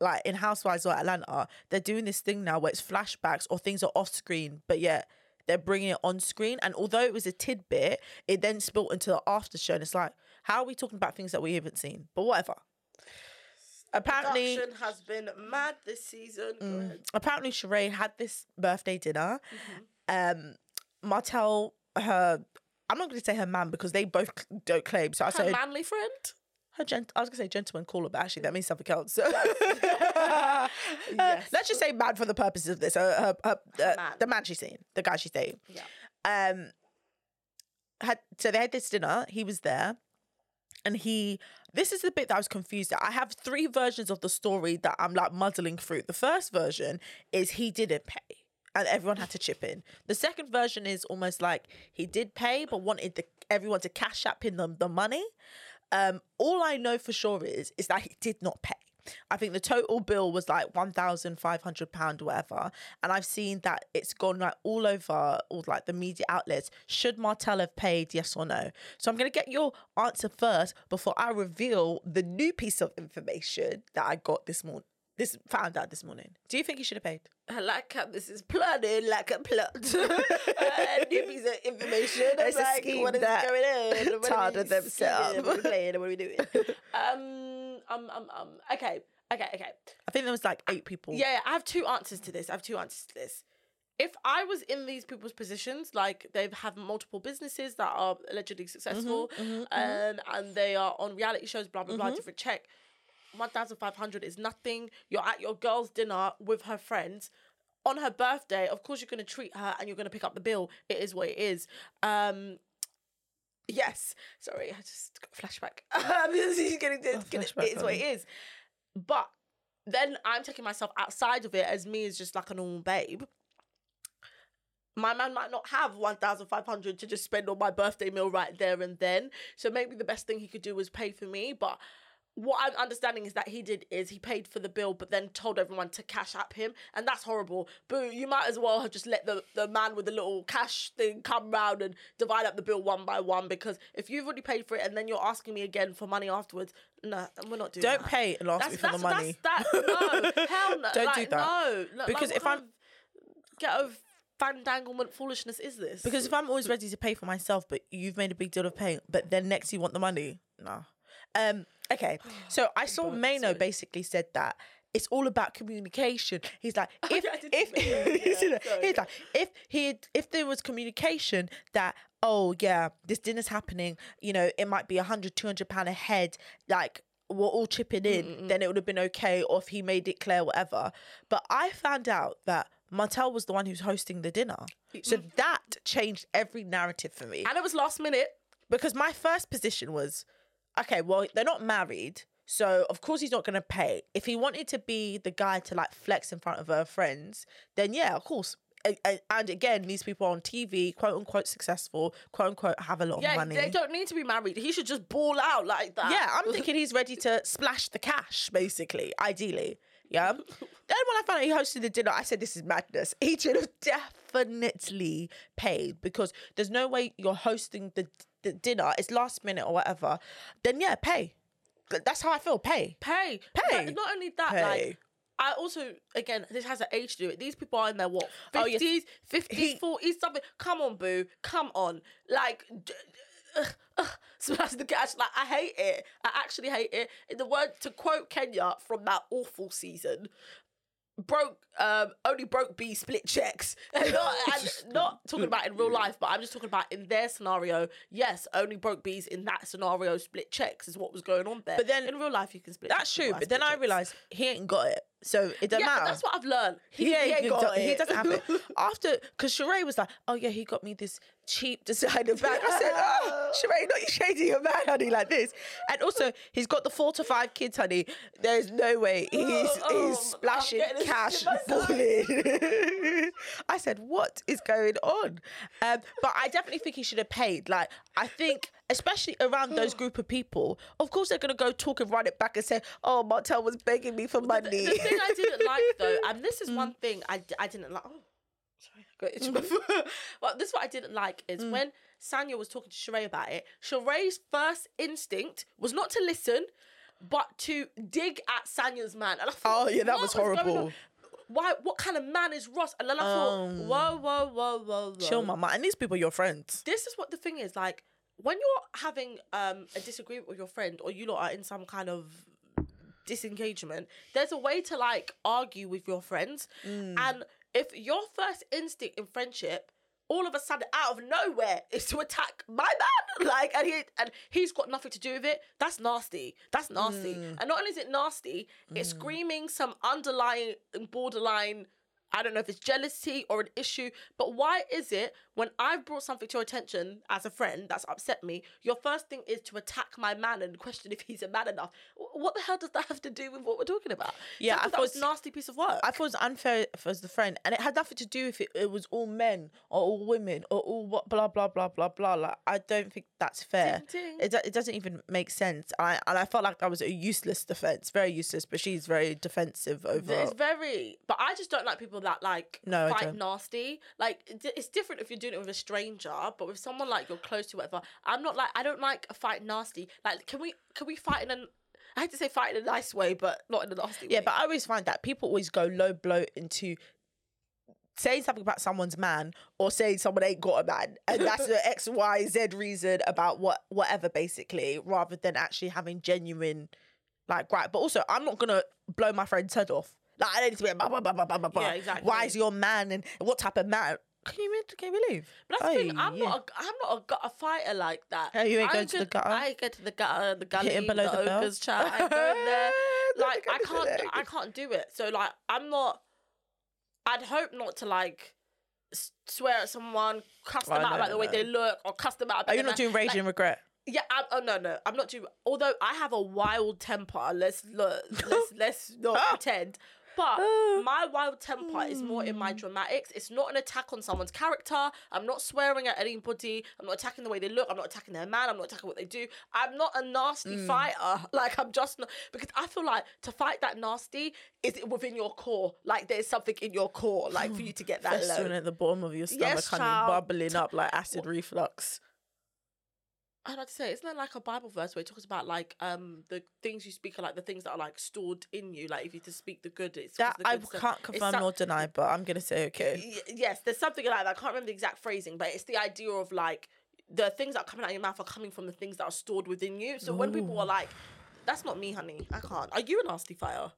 S2: Like in Housewives of Atlanta, they're doing this thing now where it's flashbacks or things are off screen, but yet they're bringing it on screen. And although it was a tidbit, it then spilt into the after show. And it's like, how are we talking about things that we haven't seen? But whatever. Apparently,
S1: Production has been mad this season. Ahead.
S2: apparently Sheree had this birthday dinner.
S1: Mm-hmm.
S2: Um, Martell, her, I'm not going to say her man because they both don't claim. So I said,
S1: manly friend.
S2: Her gent. I was going to say gentleman caller, but actually that means something else. So
S1: Yes.
S2: let's just say man for the purposes of this. Her, her, her, uh,
S1: man.
S2: the man she's seeing, the guy she's dating.
S1: Yeah.
S2: Um, had so they had this dinner. He was there. And he, this is the bit that I was confused at. I have three versions of the story that I'm like muddling through. The first version is he didn't pay and everyone had to chip in. The second version is almost like he did pay but wanted the, everyone to cash up in the, the money. Um, all I know for sure is is that he did not pay. I think the total bill was like one thousand five hundred pound, whatever. And I've seen that it's gone like all over all like the media outlets. Should Martell have paid? Yes or no? So I'm gonna get your answer first before I reveal the new piece of information that I got this morning. This found out this morning. Do you think he should have paid?
S1: I like how this is planning like a plot. new piece of information. I'm
S2: It's
S1: like, what is
S2: that
S1: going on?
S2: Todd
S1: we
S2: them set up.
S1: What are we playing? What are we doing? um, um, um, um. Okay, okay, okay.
S2: I think there was like eight people.
S1: Yeah, I have two answers to this. I have two answers to this. If I was in these people's positions, like they have multiple businesses that are allegedly successful,
S2: Mm-hmm,
S1: um, and they are on reality shows, blah blah blah, different check. One thousand five hundred is nothing. You're at your girl's dinner with her friends. On her birthday, of course, you're going to treat her and you're going to pick up the bill. It is what it is. Um, yes. Sorry, I just got a flashback. Getting,
S2: Oh,
S1: getting,
S2: flashback,
S1: it is what it is. But then I'm taking myself outside of it as me as just like a normal babe. My man might not have 1,500 to just spend on my birthday meal right there and then. So maybe the best thing he could do was pay for me. But what I'm understanding is that he did is he paid for the bill, but then told everyone to cash app him, and that's horrible. Boo! You might as well have just let the, the man with the little cash thing come round and divide up the bill one by one. Because if you've already paid for it and then you're asking me again for money afterwards, no, we're not doing that.
S2: Don't
S1: that.
S2: pay and ask me for the money.
S1: That's, that, no, hell no.
S2: Don't
S1: like,
S2: do that.
S1: No,
S2: Because
S1: like,
S2: if I'm-
S1: get of fandanglement foolishness is this?
S2: Because if I'm always ready to pay for myself, but you've made a big deal of paying, but then next you want the money, no. Um. Okay. So I saw
S1: But-
S2: Mano
S1: sorry.
S2: basically said that it's all about communication. He's like, if if
S1: see yeah,
S2: he's like- he's like, if he if there was communication that oh yeah this dinner's happening, you know it might be a hundred, two hundred pound a head, like we're all chipping in, then it would have been okay. Or if he made it clear, whatever. But I found out that. Martell was the one who's hosting the dinner. So mm. that changed every narrative for me
S1: and it was last minute.
S2: because my first position was okay well they're not married so of course he's not going to pay. If he wanted to be the guy to like flex in front of her friends then yeah of course. And again these people on tv quote unquote successful quote unquote have a lot
S1: Yeah,
S2: of money.
S1: they don't need to be married. He should just ball out like that.
S2: yeah i'm thinking he's ready to splash the cash basically ideally yeah? Then when i found out he hosted the dinner i said this is madness. He should have definitely paid because there's no way you're hosting the, the dinner it's last minute or whatever then yeah pay that's how i feel pay
S1: pay,
S2: Pay.
S1: But not only that,
S2: Pay.
S1: like. I also, again, this has an age to do it. These people are in their what,
S2: Oh, yes.
S1: 50s, 50s, 40s, something. Come on, boo. Come on. Like, d- ugh, ugh, smash the cash. Like, I hate it. I actually hate it. In the word, to quote Kenya from that awful season, broke um only broke B split checks. And not and not talking about in real life but I'm just talking about in their scenario. Yes only broke B's in that scenario split checks is what was going on there.
S2: But then-
S1: in real life you can split
S2: that's true but then i
S1: checks.
S2: realized he ain't got it so it doesn't
S1: yeah
S2: matter
S1: that's what I've learned he,
S2: yeah,
S1: he ain't got
S2: do-
S1: it
S2: he doesn't have it. After, because Sheree was like, "Oh yeah, he got me this cheap designer bag." I said, "Oh, Sheree, not you shading your man, honey, like this." And also, he's got the four to five kids, honey. There's no way he's
S1: Oh,
S2: oh
S1: he's
S2: splashing cash, balling. I said, "What is going on?" Um, but I definitely think he should have paid. Like, I think. Especially around hmm. those group of people, of course they're gonna go talk and run it back and say, "Oh, Martell was begging me for money."
S1: the, the thing I didn't like though and this is hmm. one thing I, I didn't like oh sorry I got itchy before. well this is what I didn't like is mm. when Sanya was talking to Sheree about it Sheree's first instinct was not to listen but to dig at Sanya's man and I thought
S2: Oh, yeah, that was horrible.
S1: Why what kind of man is Ross and then I thought
S2: Um,
S1: whoa whoa whoa whoa whoa
S2: Chill, mama. And these people are your friends.
S1: this is what the thing is like when you're having um a disagreement with your friend or you lot are in some kind of disengagement there's a way to like argue with your friends and if your first instinct in friendship all of a sudden out of nowhere is to attack my man. Like and he and he's got nothing to do with it. That's nasty. That's nasty. Mm. And not only is it nasty it's mm. screaming some underlying borderline I don't know if it's jealousy or an issue, but why is it when I've brought something to your attention as a friend that's upset me, your first thing is to attack my man and question if he's a man enough? What the hell does that have to do with what we're talking about?
S2: Yeah,
S1: I thought that was a nasty piece of work.
S2: I thought it was unfair as the friend, and it had nothing to do if it, it was all men or all women or all what blah blah blah blah blah. Like I don't think that's fair.
S1: Ding, ding.
S2: It it doesn't even make sense. I and I felt like that was a useless defense, very useless. But she's very defensive over. It.
S1: It's very, but I just don't like people that like
S2: No,
S1: fight nasty. Like it's different if you're doing it with a stranger, but with someone like you're close to, whatever. I'm not like I don't like a fight nasty. Like, can we can we fight in an I hate to say fight in a nice way, but not in a nasty
S2: Yeah,
S1: way.
S2: but I always find that people always go low blow into saying something about someone's man or saying someone ain't got a man, and that's the X Y Z reason about what whatever basically, rather than actually having genuine like right. But also, I'm not gonna blow my friend's head off. Like I don't need to be blah, blah, blah, blah, blah, blah, blah.
S1: Yeah, exactly.
S2: Why is your man and what type of man? Can you really- can you believe?
S1: But that's the thing. I'm
S2: yeah.
S1: not. A, I'm not a, a fighter like that.
S2: Oh, you ain't
S1: I
S2: going to the gutter?
S1: I ain't get to the gutter, the gully,
S2: Hitting below
S1: the,
S2: the belt?
S1: ogres chat. I ain't going there. Like I can't. I can't do it. So like I'm not. I'd hope not to like swear at someone, cuss them
S2: Oh,
S1: out
S2: no,
S1: about the way
S2: no.
S1: they look, or cuss them out.
S2: Are
S1: about
S2: you
S1: their
S2: not doing rage
S1: like,
S2: and regret?
S1: Yeah, I'm, oh no, no, I'm not doing. Although I have a wild temper, let's look, let's let's not ah. pretend. But my wild temper is more in
S2: Hmm.
S1: my dramatics. It's not an attack on someone's character. I'm not swearing at anybody. I'm not attacking the way they look. I'm not attacking their man. I'm not attacking what they do. I'm not a nasty
S2: Hmm.
S1: fighter. Like I'm just not because I feel like to fight that nasty is it within your core. Like there's something in your core, like for you to get that
S2: Festering
S1: low.
S2: at the bottom of your stomach,
S1: Yes,
S2: kind of bubbling up like acid reflux.
S1: I'd like to say, isn't there like a Bible verse where it talks about like um the things you speak are like the things that are like stored in you, like if you to speak the good, it's
S2: That
S1: the
S2: I
S1: good stuff-
S2: can't confirm
S1: some-
S2: nor deny, but I'm gonna say okay.
S1: Y- yes, there's something like that. I can't remember the exact phrasing, but it's the idea of like the things that are coming out of your mouth are coming from the things that are stored within you. So when people are like, "That's not me, honey. I can't." Are you a nasty fighter?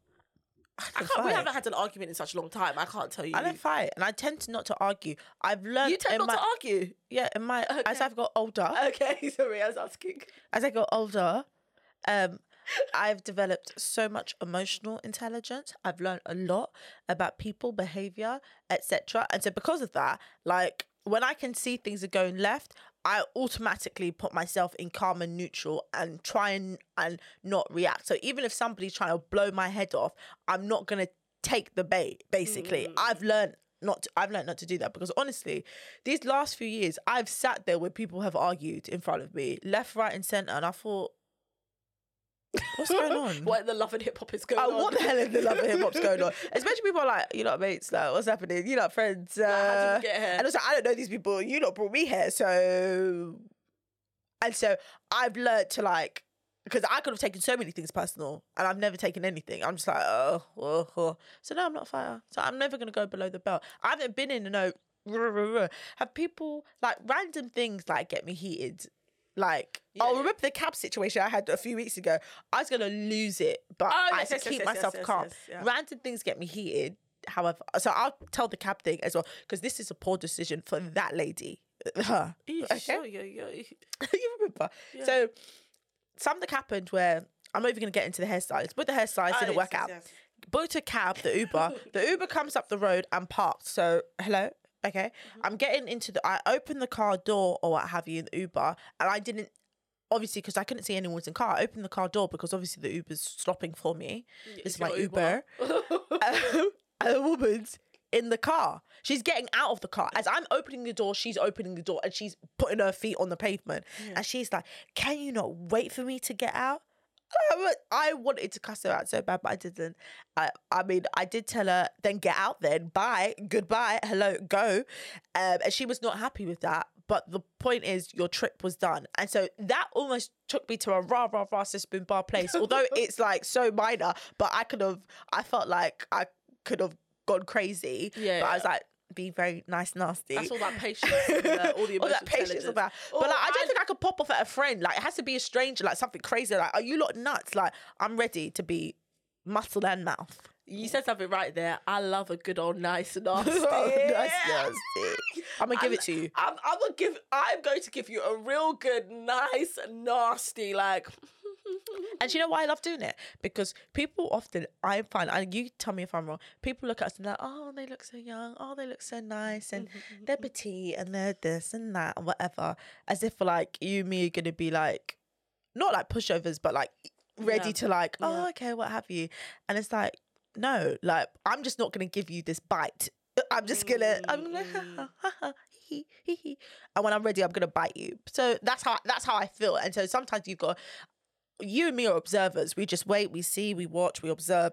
S1: I
S2: can
S1: can't. We haven't had an argument in such a long time. I can't tell you.
S2: I don't fight, and I tend to not to argue. I've learned
S1: you tend not
S2: my
S1: to argue.
S2: yeah in my as I've got older,
S1: Okay, sorry, I was asking.
S2: as I got older, um, I've developed so much emotional intelligence. I've learned a lot about people, behavior, etc. And so because of that, like when I can see things are going left, I automatically put myself in calm and neutral and try and and not react. So even if somebody's trying to blow my head off, I'm not gonna take the bait. Basically, mm. I've learned not to, I've learned not to do that because honestly, these last few years, I've sat there where people have argued in front of me, left, right, and center, and I thought, what's going on?
S1: What in the love and hip hop is going
S2: Oh,
S1: on?
S2: what the hell is the love and hip hop's going on? Especially people are like, you know, mates, like, what's happening? You know, friends. Uh,
S1: how did we get here?
S2: And also, I don't know these people. You lot brought me here, so. And so I've learned to like, because I could have taken so many things personal, and I've never taken anything. I'm just like, oh, oh, oh. so no, I'm not a fighter. So I'm never gonna go below the belt. I haven't been in a no. Have people like random things like get me heated? Like, oh,
S1: Yeah.
S2: remember the cab situation I had a few weeks ago? I was gonna lose it, but
S1: Oh,
S2: I
S1: yes,
S2: had to
S1: yes,
S2: keep
S1: yes,
S2: myself calm.
S1: yeah.
S2: Random things get me heated. However, so I'll tell the cab thing as well because this is a poor decision for that lady. Her. Okay.
S1: sure, yeah, yeah.
S2: you remember? So something happened where I'm not even gonna get into the hairstylist, but the hairstylist
S1: Ah,
S2: didn't work out. Booked a cab, the Uber. the Uber comes up the road and parked. So hello. Okay,
S1: Mm-hmm.
S2: I'm getting into the. I opened the car door or what have you in the Uber, and I didn't obviously because I couldn't see anyone's in car. I opened the car door because obviously the Uber's stopping for me. This
S1: It's
S2: is my
S1: your
S2: Uber. Um, and the woman's in the car. She's getting out of the car. As I'm opening the door, she's opening the door and she's putting her feet on the pavement. And she's like, Can you not wait for me to get out? I I wanted to cuss her out so bad, but I didn't. I, I mean, I did tell her, then get out then. Bye. Goodbye. Hello. Go. Um, and she was not happy with that. But the point is, your trip was done. And so that almost took me to a rah, rah, rah, spoon bar place. Although it's like so minor, but I could have, I felt like I could have gone crazy.
S1: Yeah,
S2: But I was like, be very nice, nasty.
S1: That's all that patience and uh, all the
S2: all that patience about.
S1: Oh,
S2: But like, I don't
S1: I-
S2: I could pop off at a friend. Like, it has to be a stranger, like something crazy. Like, are you lot nuts? Like, I'm ready to be muscle and mouth.
S1: You said something right there. I love a good old nice nasty.
S2: Oh, that's nasty. I'm gonna give it to you.
S1: I'm, I'm gonna give. I'm going to give you a real good, nice, nasty, like.
S2: And you know why I love doing it? Because people often, I find, and you tell me if I'm wrong, people look at us and they're like, oh, they look so young. Oh, they look so nice. And mm-hmm, mm-hmm, they're mm-hmm. petite and they're this and that and whatever. As if like you and me are going to be like, not like pushovers, but like ready
S1: Yeah.
S2: to like, oh,
S1: Yeah.
S2: okay, what have you. And it's like, no, like, I'm just not going to give you this bite. I'm just gonna, I'm gonna, hee, hee, hee. and when I'm ready, I'm gonna bite you. So that's how that's how I feel. And so sometimes you've got you and me are observers. We just wait, we see, we watch, we observe.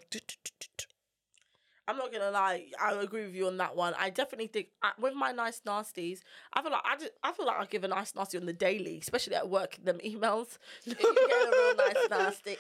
S1: I'm not gonna lie, I agree with you on that one. I definitely think with my nice nasties, I feel like I, just, I feel like I give a nice nasty on the daily, especially at work. Them emails, if you get a real nice nasty,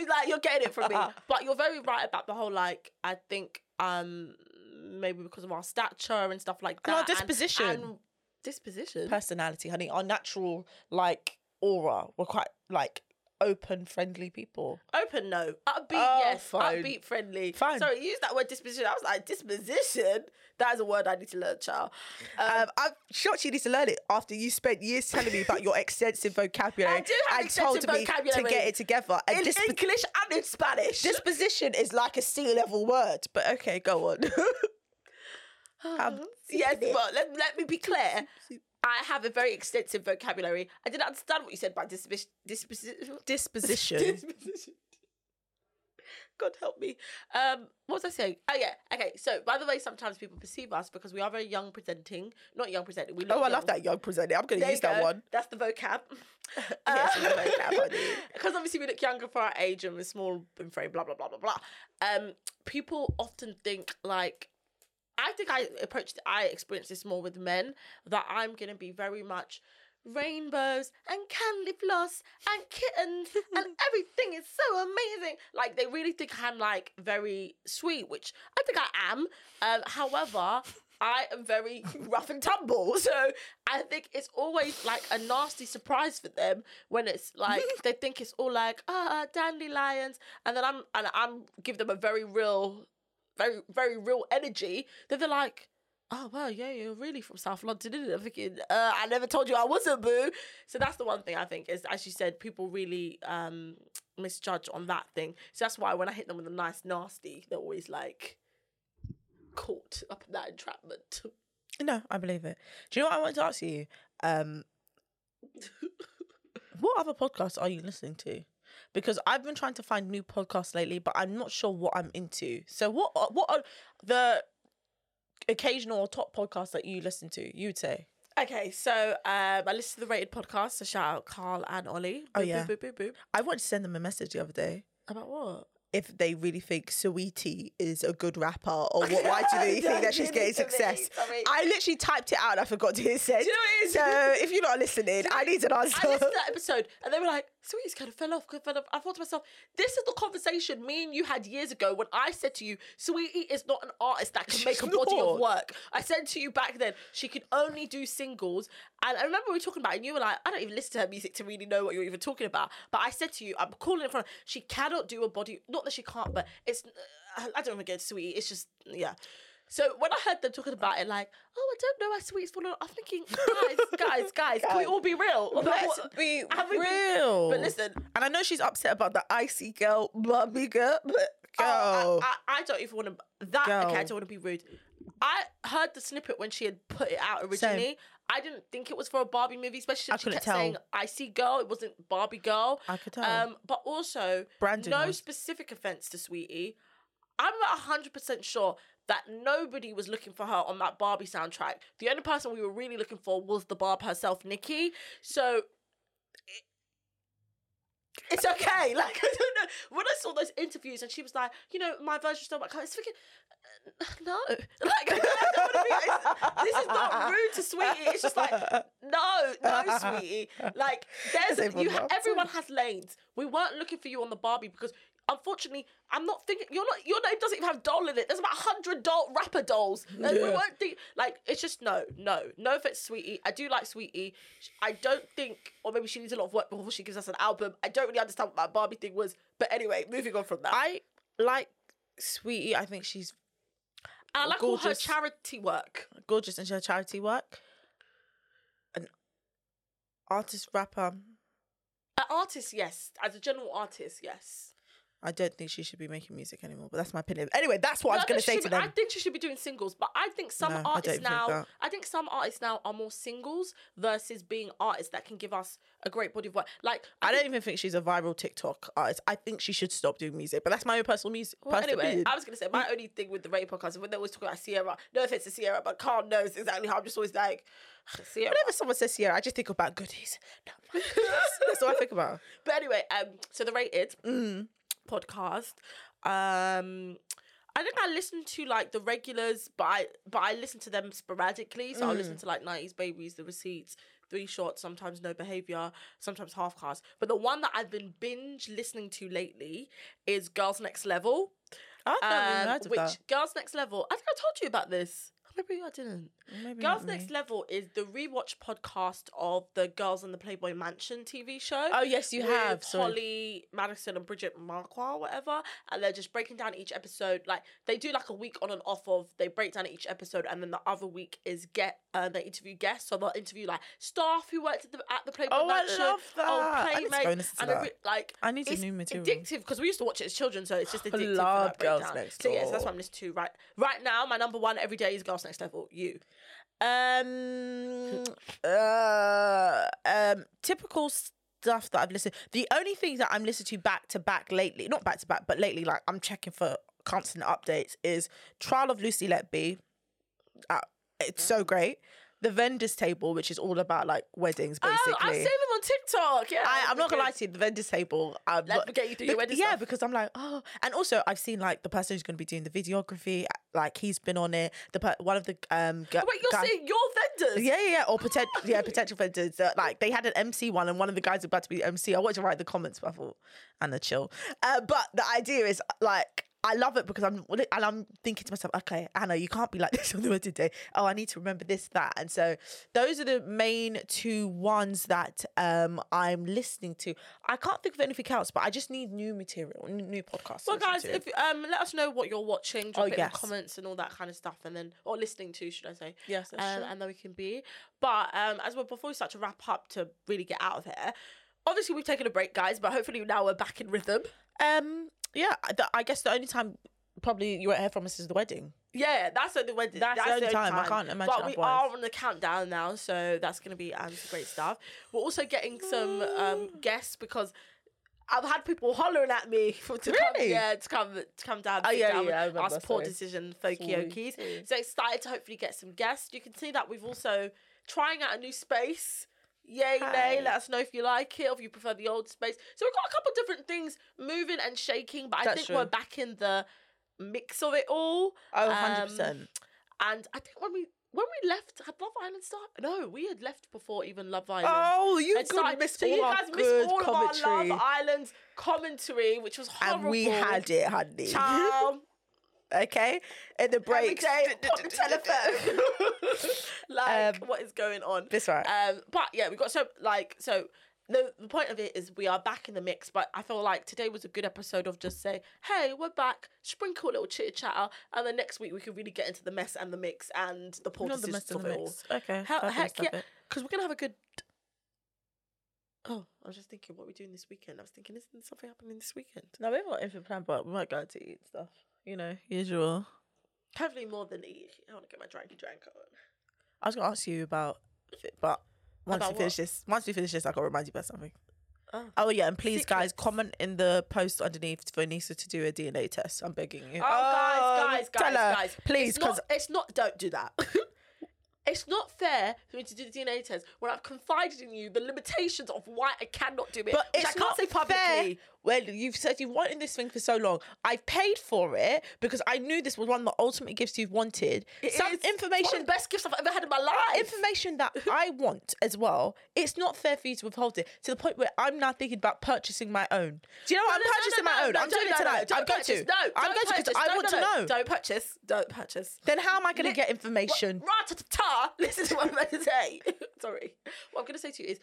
S1: you like you're getting it from me. But you're very right about the whole like. I think um maybe because of our stature and stuff like that,
S2: And our disposition.
S1: and disposition.
S2: Personality, honey, our natural like aura. We're quite like open, friendly people.
S1: Open no. Upbeat
S2: Oh,
S1: yes.
S2: fine.
S1: Upbeat friendly.
S2: Fine.
S1: Sorry, use that word disposition. I was like, disposition? That is a word I need to learn, child. Um,
S2: Um, I'm shocked you need to learn it after you spent years telling me about your extensive vocabulary
S1: I do have
S2: and told
S1: extensive
S2: me to get it together. And
S1: in
S2: disp-
S1: English and in Spanish.
S2: disposition is like a C level word. But okay, go on. Um,
S1: yes, but let, let me be clear. I have a very extensive vocabulary. I didn't understand what you said by disposition. Disposition.
S2: disposition.
S1: disposition. God help me. Um, what was I saying? Oh yeah. Okay. So by the way, sometimes people perceive us because we are very young presenting. Not young presenting. We look
S2: Oh, I
S1: young.
S2: love that young presenter. I'm going to use
S1: you
S2: that
S1: go.
S2: one.
S1: That's the vocab.
S2: Yes, the vocab, honey.
S1: Because obviously we look younger for our age and we're small and frame, blah blah blah blah blah. Um, people often think like, I think I approached, I experienced this more with men that I'm gonna be very much rainbows and candy floss and kittens and everything is so amazing. Like they really think I'm like very sweet, which I think I am. Um, however, I am very rough and tumble. So I think it's always like a nasty surprise for them when it's like they think it's all like ah dandelions, and then I'm and I'm give them a very real, very very real energy. Then they're like. Oh well, yeah, you're really from South London, isn't it? I'm thinking, uh, I never told you I wasn't, boo. So that's the one thing I think is, as you said, people really um misjudge on that thing. So that's why when I hit them with a nice nasty, they're always like caught up in that entrapment.
S2: No, I believe it. Do you know what I wanted to ask you? Um, what other podcasts are you listening to? Because I've been trying to find new podcasts lately, but I'm not sure what I'm into. So, what are- what are the occasional or top podcasts that you listen to? You would say.
S1: Okay, so um, I listened to the rated podcast. So shout out Carl and Ollie.
S2: Oh,
S1: Boop,
S2: yeah.
S1: boop, boop, boop, boop.
S2: I wanted to send them a message the other day.
S1: About what?
S2: If they really think Saweetie is a good rapper, or what, why do they think that she's getting
S1: me,
S2: success? I literally typed it out and I forgot to hit send.
S1: Do you know what it is?
S2: So if you're not listening, I need an answer.
S1: I listened to that episode and they were like, Saweetie's kind of fell off, fell off. I thought to myself, this is the conversation me and you had years ago when I said to you, Saweetie is not an artist that can make a body
S2: not.
S1: of work. I said to you back then, she could only do singles. And I remember we were talking about it and you were like, I don't even listen to her music to really know what you're even talking about. But I said to you, I'm calling it from, she cannot do a body, not that she can't, but it's, I I don't even get Saweetie. It's just, yeah. So when I heard them talking about it, like, oh, I don't know why Saweetie's falling off, I'm thinking, guys, guys, guys, can we all be real?
S2: Let's be
S1: have we been-
S2: real.
S1: But listen,
S2: and I know she's upset about the icy girl, mummy girl, but girl.
S1: Oh, I, I, I don't even want to. That okay, I don't want to be rude. I heard the snippet when she had put it out originally. I didn't think it was for a Barbie movie, especially she kept
S2: tell.
S1: saying "icy girl." It wasn't Barbie girl.
S2: I could tell.
S1: Um, but also,
S2: Brandon
S1: no
S2: was.
S1: specific offense to Saweetie. I'm not hundred percent sure that nobody was looking for her on that Barbie soundtrack. The only person we were really looking for was the Barb herself, Nicki. So. it- It's okay. Like I don't know. When I saw those interviews and she was like, you know, my version still might it's thinking, uh, no. Like I don't wanna be, this is not rude to Saweetie. It's just like, no, no, Saweetie. Like there's you. Everyone has lanes. We weren't looking for you on the Barbie because. Unfortunately, I'm not thinking you're not. Your name doesn't even have doll in it. There's about hundred doll rapper dolls. Like, we
S2: Yeah.
S1: weren't think like it's just no, no, no offense, Saweetie. I do like Saweetie. I don't think, or maybe she needs a lot of work before she gives us an album. I don't really understand what that Barbie thing was. But anyway, moving on from that.
S2: I like Saweetie. I think she's
S1: And I like all her
S2: gorgeous.
S1: charity work.
S2: gorgeous and has charity work. An artist rapper.
S1: An artist, yes. As a general artist, yes.
S2: I don't think she should be making music anymore, but that's my opinion. Anyway, that's what I was going to say to
S1: be-
S2: them.
S1: I think she should be doing singles, but I think some
S2: No,
S1: artists
S2: think
S1: now.
S2: that.
S1: I think some artists now are more singles versus being artists that can give us a great body of work. Like
S2: I
S1: think-
S2: don't even think she's a viral TikTok artist. I think she should stop doing music, but that's my own personal music.
S1: Well,
S2: personal
S1: anyway,
S2: opinion.
S1: I was gonna say my only thing with the rated podcast is when they always talk about Sierra. No offense to Sierra, but Carl knows exactly how I'm just always like Sierra.
S2: Whenever someone says Sierra, I just think about goodies. No, that's all I think about.
S1: But anyway, um, so the rated
S2: Mm.
S1: Podcast. Um, I think I listen to like the regulars, but I but I listen to them sporadically. So I'll
S2: Mm.
S1: listen to like nineties babies, the receipts, three shots, sometimes no behavior, sometimes half cast. But the one that I've been binge listening to lately is Girls Next Level.
S2: I've never
S1: um,
S2: heard of
S1: which
S2: that.
S1: Girls Next Level? I think I told you about this. Maybe I didn't.
S2: Maybe
S1: Girls Next. Level is the rewatch podcast of the Girls in the Playboy Mansion TV show.
S2: Oh yes, you have. Sorry.
S1: Holly Madison and Bridget Marquardt, whatever, and they're just breaking down each episode. Like they do like a week on and off of. They break down each episode, and then the other week is get uh, they interview guests. So they'll interview like staff who worked at the at the Playboy
S2: Oh, I
S1: Mansion,
S2: love that.
S1: old
S2: I need to go and that.
S1: re- like
S2: I need some
S1: it's
S2: new material.
S1: addictive because we used to watch it as children, so it's just addictive. for
S2: love Girls
S1: breakdown.
S2: Next
S1: So yes, that's
S2: Door.
S1: what I'm listening to right right now. My number one every day is Girls Next Level. You.
S2: Um, uh, um, typical stuff that I've listened. The only thing that I'm listening to back to back lately, not back to back, but lately, like I'm checking for constant updates, is Trial of Lucy Letby. Uh, it's so great. The Vendors Table, which is all about like weddings, basically.
S1: Oh, I've seen them on TikTok. Yeah,
S2: I, I'm not gonna lie to you, the vendors table. Um,
S1: Let's get you through your wedding
S2: Yeah,
S1: stuff.
S2: because I'm like, oh, and also I've seen like the person who's gonna be doing the videography, like he's been on it. The one of the um, gu-
S1: wait, you're
S2: guy-
S1: saying your vendors?
S2: yeah, yeah, yeah, or potential, yeah, potential vendors. Uh, like they had an MC one, and one of the guys was about to be MC. I wanted to write the comments, but I thought, and the chill. Uh, but the idea is like. I love it because I'm and I'm thinking to myself, okay, Anna, you can't be like this on the wedding day. Oh, I need to remember this, that, and so those are the main two ones that um I'm listening to. I can't think of anything else, but I just need new material, new podcasts.
S1: Well, guys,
S2: to.
S1: if um, let us know what you're watching, drop
S2: Oh,
S1: it in
S2: yes.
S1: the comments and all that kind of stuff, and then or listening to, should I say?
S2: Yes, that's
S1: um,
S2: true.
S1: and then we can be. But um, as well, before we start to wrap up to really get out of here, obviously we've taken a break, guys, but hopefully now we're back in rhythm.
S2: um, yeah, I- the, I guess the only time probably you won't hear from us is the wedding.
S1: Yeah, that's at the wedding.
S2: That's the only time. I can't imagine
S1: But we
S2: otherwise.
S1: are on the countdown now, so that's going to be um, great stuff. We're also getting some um, guests because. I've had people hollering at me for to come,
S2: Really?
S1: yeah, to come to come down.
S2: Oh, yeah,
S1: down
S2: yeah, I
S1: with
S2: remember,
S1: us poor
S2: sorry.
S1: decision folky
S2: Sorry,
S1: okies.
S2: sorry.
S1: So excited to hopefully get some guests. You can see that we've also trying out a new space. Yay,
S2: Hi.
S1: nay! Let us know if you like it or if you prefer the old space. So we've got a couple of different things moving and shaking, but I
S2: That's
S1: think we're back in the mix of it all.
S2: Oh,
S1: Um,
S2: 100%.
S1: And I think when we when we left, had Love Island start? No, we had left before even Love Island.
S2: Oh, you
S1: had
S2: could
S1: started.
S2: miss
S1: so
S2: all
S1: you
S2: our
S1: guys missed all
S2: commentary.
S1: of our Love Island commentary, which was horrible.
S2: and we had it, honey.
S1: Child,
S2: okay, in the break.
S1: day, pop the telephone. like,
S2: Um,
S1: what is going on?
S2: This right.
S1: Um, but yeah, we got so like so. The, the point of it is we are back in the mix, but I feel like today was a good episode of just saying, "Hey, we're back." Sprinkle a little chitter chatter, and then next week we can really get into the mess and the mix and the poor
S2: the mess in
S1: of
S2: the
S1: it all.
S2: mix. Okay.
S1: Hell, heck yeah, because we're gonna have a good. Oh, I was just thinking what are we're doing this weekend. I was thinking, isn't something happening this weekend?
S2: No, we haven't got anything planned, but we might go out to eat stuff. You know, usual.
S1: Hopefully more than eat. I want to get my dranky drank on.
S2: I was gonna ask you about, but once
S1: About
S2: we finish
S1: what?
S2: this, once we finish this, I gotta remind you about something.
S1: Oh.
S2: Oh yeah, and please, guys,
S1: Secrets.
S2: comment in the post underneath for Nisa to do a DNA test. I'm begging you.
S1: Oh, guys, oh, guys,
S2: tell
S1: guys,
S2: her,
S1: guys.
S2: please,
S1: It's
S2: because
S1: not, it's not, don't do that. it's not fair for me to do the DNA test when I've confided in you the limitations of why I cannot do it.
S2: But
S1: which
S2: it's
S1: I can't
S2: not
S1: say publicly.
S2: fair. Well, you've said you've wanted this thing for so long. I've paid for it because I knew this was one of the ultimate gifts you've wanted.
S1: It
S2: Some
S1: is one of
S2: information,
S1: the best gifts I've ever had in my life.
S2: information that I want as well. It's not fair for you to withhold it to the point where I'm now thinking about purchasing my own. Do you know what?
S1: No,
S2: I'm
S1: no,
S2: purchasing
S1: no,
S2: my own. I'm doing it tonight. I'm going to.
S1: No,
S2: I'm going to because. I want to know.
S1: Don't purchase. Don't purchase.
S2: Then how am I going to get information?
S1: Ra-ta-ta-ta. Listen to what I'm going to say. Sorry. What I'm going to say to you is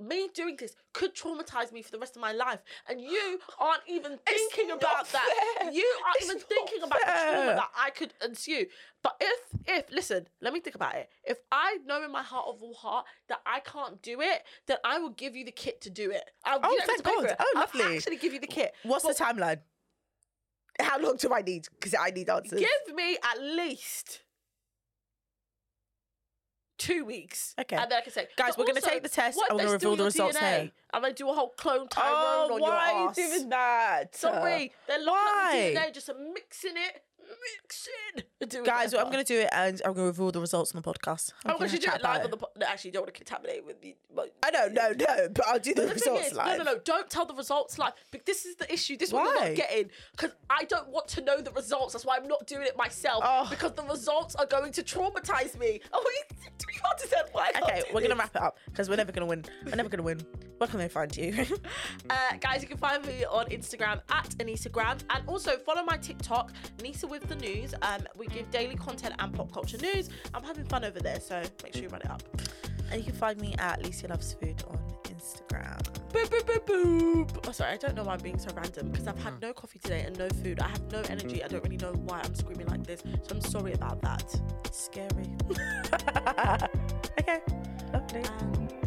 S1: me doing this could traumatize me for the rest of my life. And you aren't even thinking about that.
S2: fair.
S1: You aren't
S2: It's
S1: even thinking about the trauma that I could ensue. But if, if, listen, let me think about it. If I know in my heart of all heart that I can't do it, then I will give you the kit to do it. I'll,
S2: Oh,
S1: you
S2: thank
S1: to pay for
S2: God.
S1: it.
S2: Oh,
S1: I'll
S2: lovely.
S1: actually give you the kit.
S2: What's
S1: But
S2: the timeline? How long do I need? Because I need answers.
S1: Give me at least two weeks.
S2: Okay.
S1: And then I can say,
S2: Guys, we're gonna
S1: also,
S2: take the test
S1: what if
S2: and we're
S1: they
S2: gonna
S1: steal
S2: reveal the
S1: your
S2: results
S1: DNA
S2: here.
S1: And they do a whole clone Tyrone
S2: oh,
S1: on
S2: why
S1: your
S2: are
S1: ass.
S2: you doing that?
S1: Sorry, they're looking at the
S2: Why?
S1: DNA, just mixing it, mixing.
S2: Guys, I'm going to do it and I'm going to reveal the results on the podcast.
S1: Oh,
S2: I'm
S1: because
S2: gonna
S1: you do it live on the. podcast. no, actually, you don't want to contaminate with the. But
S2: I know, no, no, but I'll do the,
S1: the
S2: results
S1: is,
S2: live.
S1: no, no, no, don't tell the results live. But this is the issue. This is what you're not getting because I don't want to know the results. That's why I'm not doing it myself
S2: Oh.
S1: because the results are going to traumatize me. Oh, you, do you understand why? I can't
S2: Okay, we're gonna wrap it up because we're never gonna win. We're never gonna win. Where can they find you?
S1: Uh, guys, you can find me on Instagram at Anisagram and also follow my TikTok, Nisa with the News. Um, we give daily content and pop culture news. I'm having fun over there, so make sure you run it up.
S2: and you can find me at Licia Loves Food on Instagram.
S1: Boop, boop, boop, boop. Oh, sorry, I don't know why I'm being so random because I've had no coffee today and no food. I have no energy. I don't really know why I'm screaming like this, so I'm sorry about that.
S2: It's Scary. okay, lovely.
S1: Um,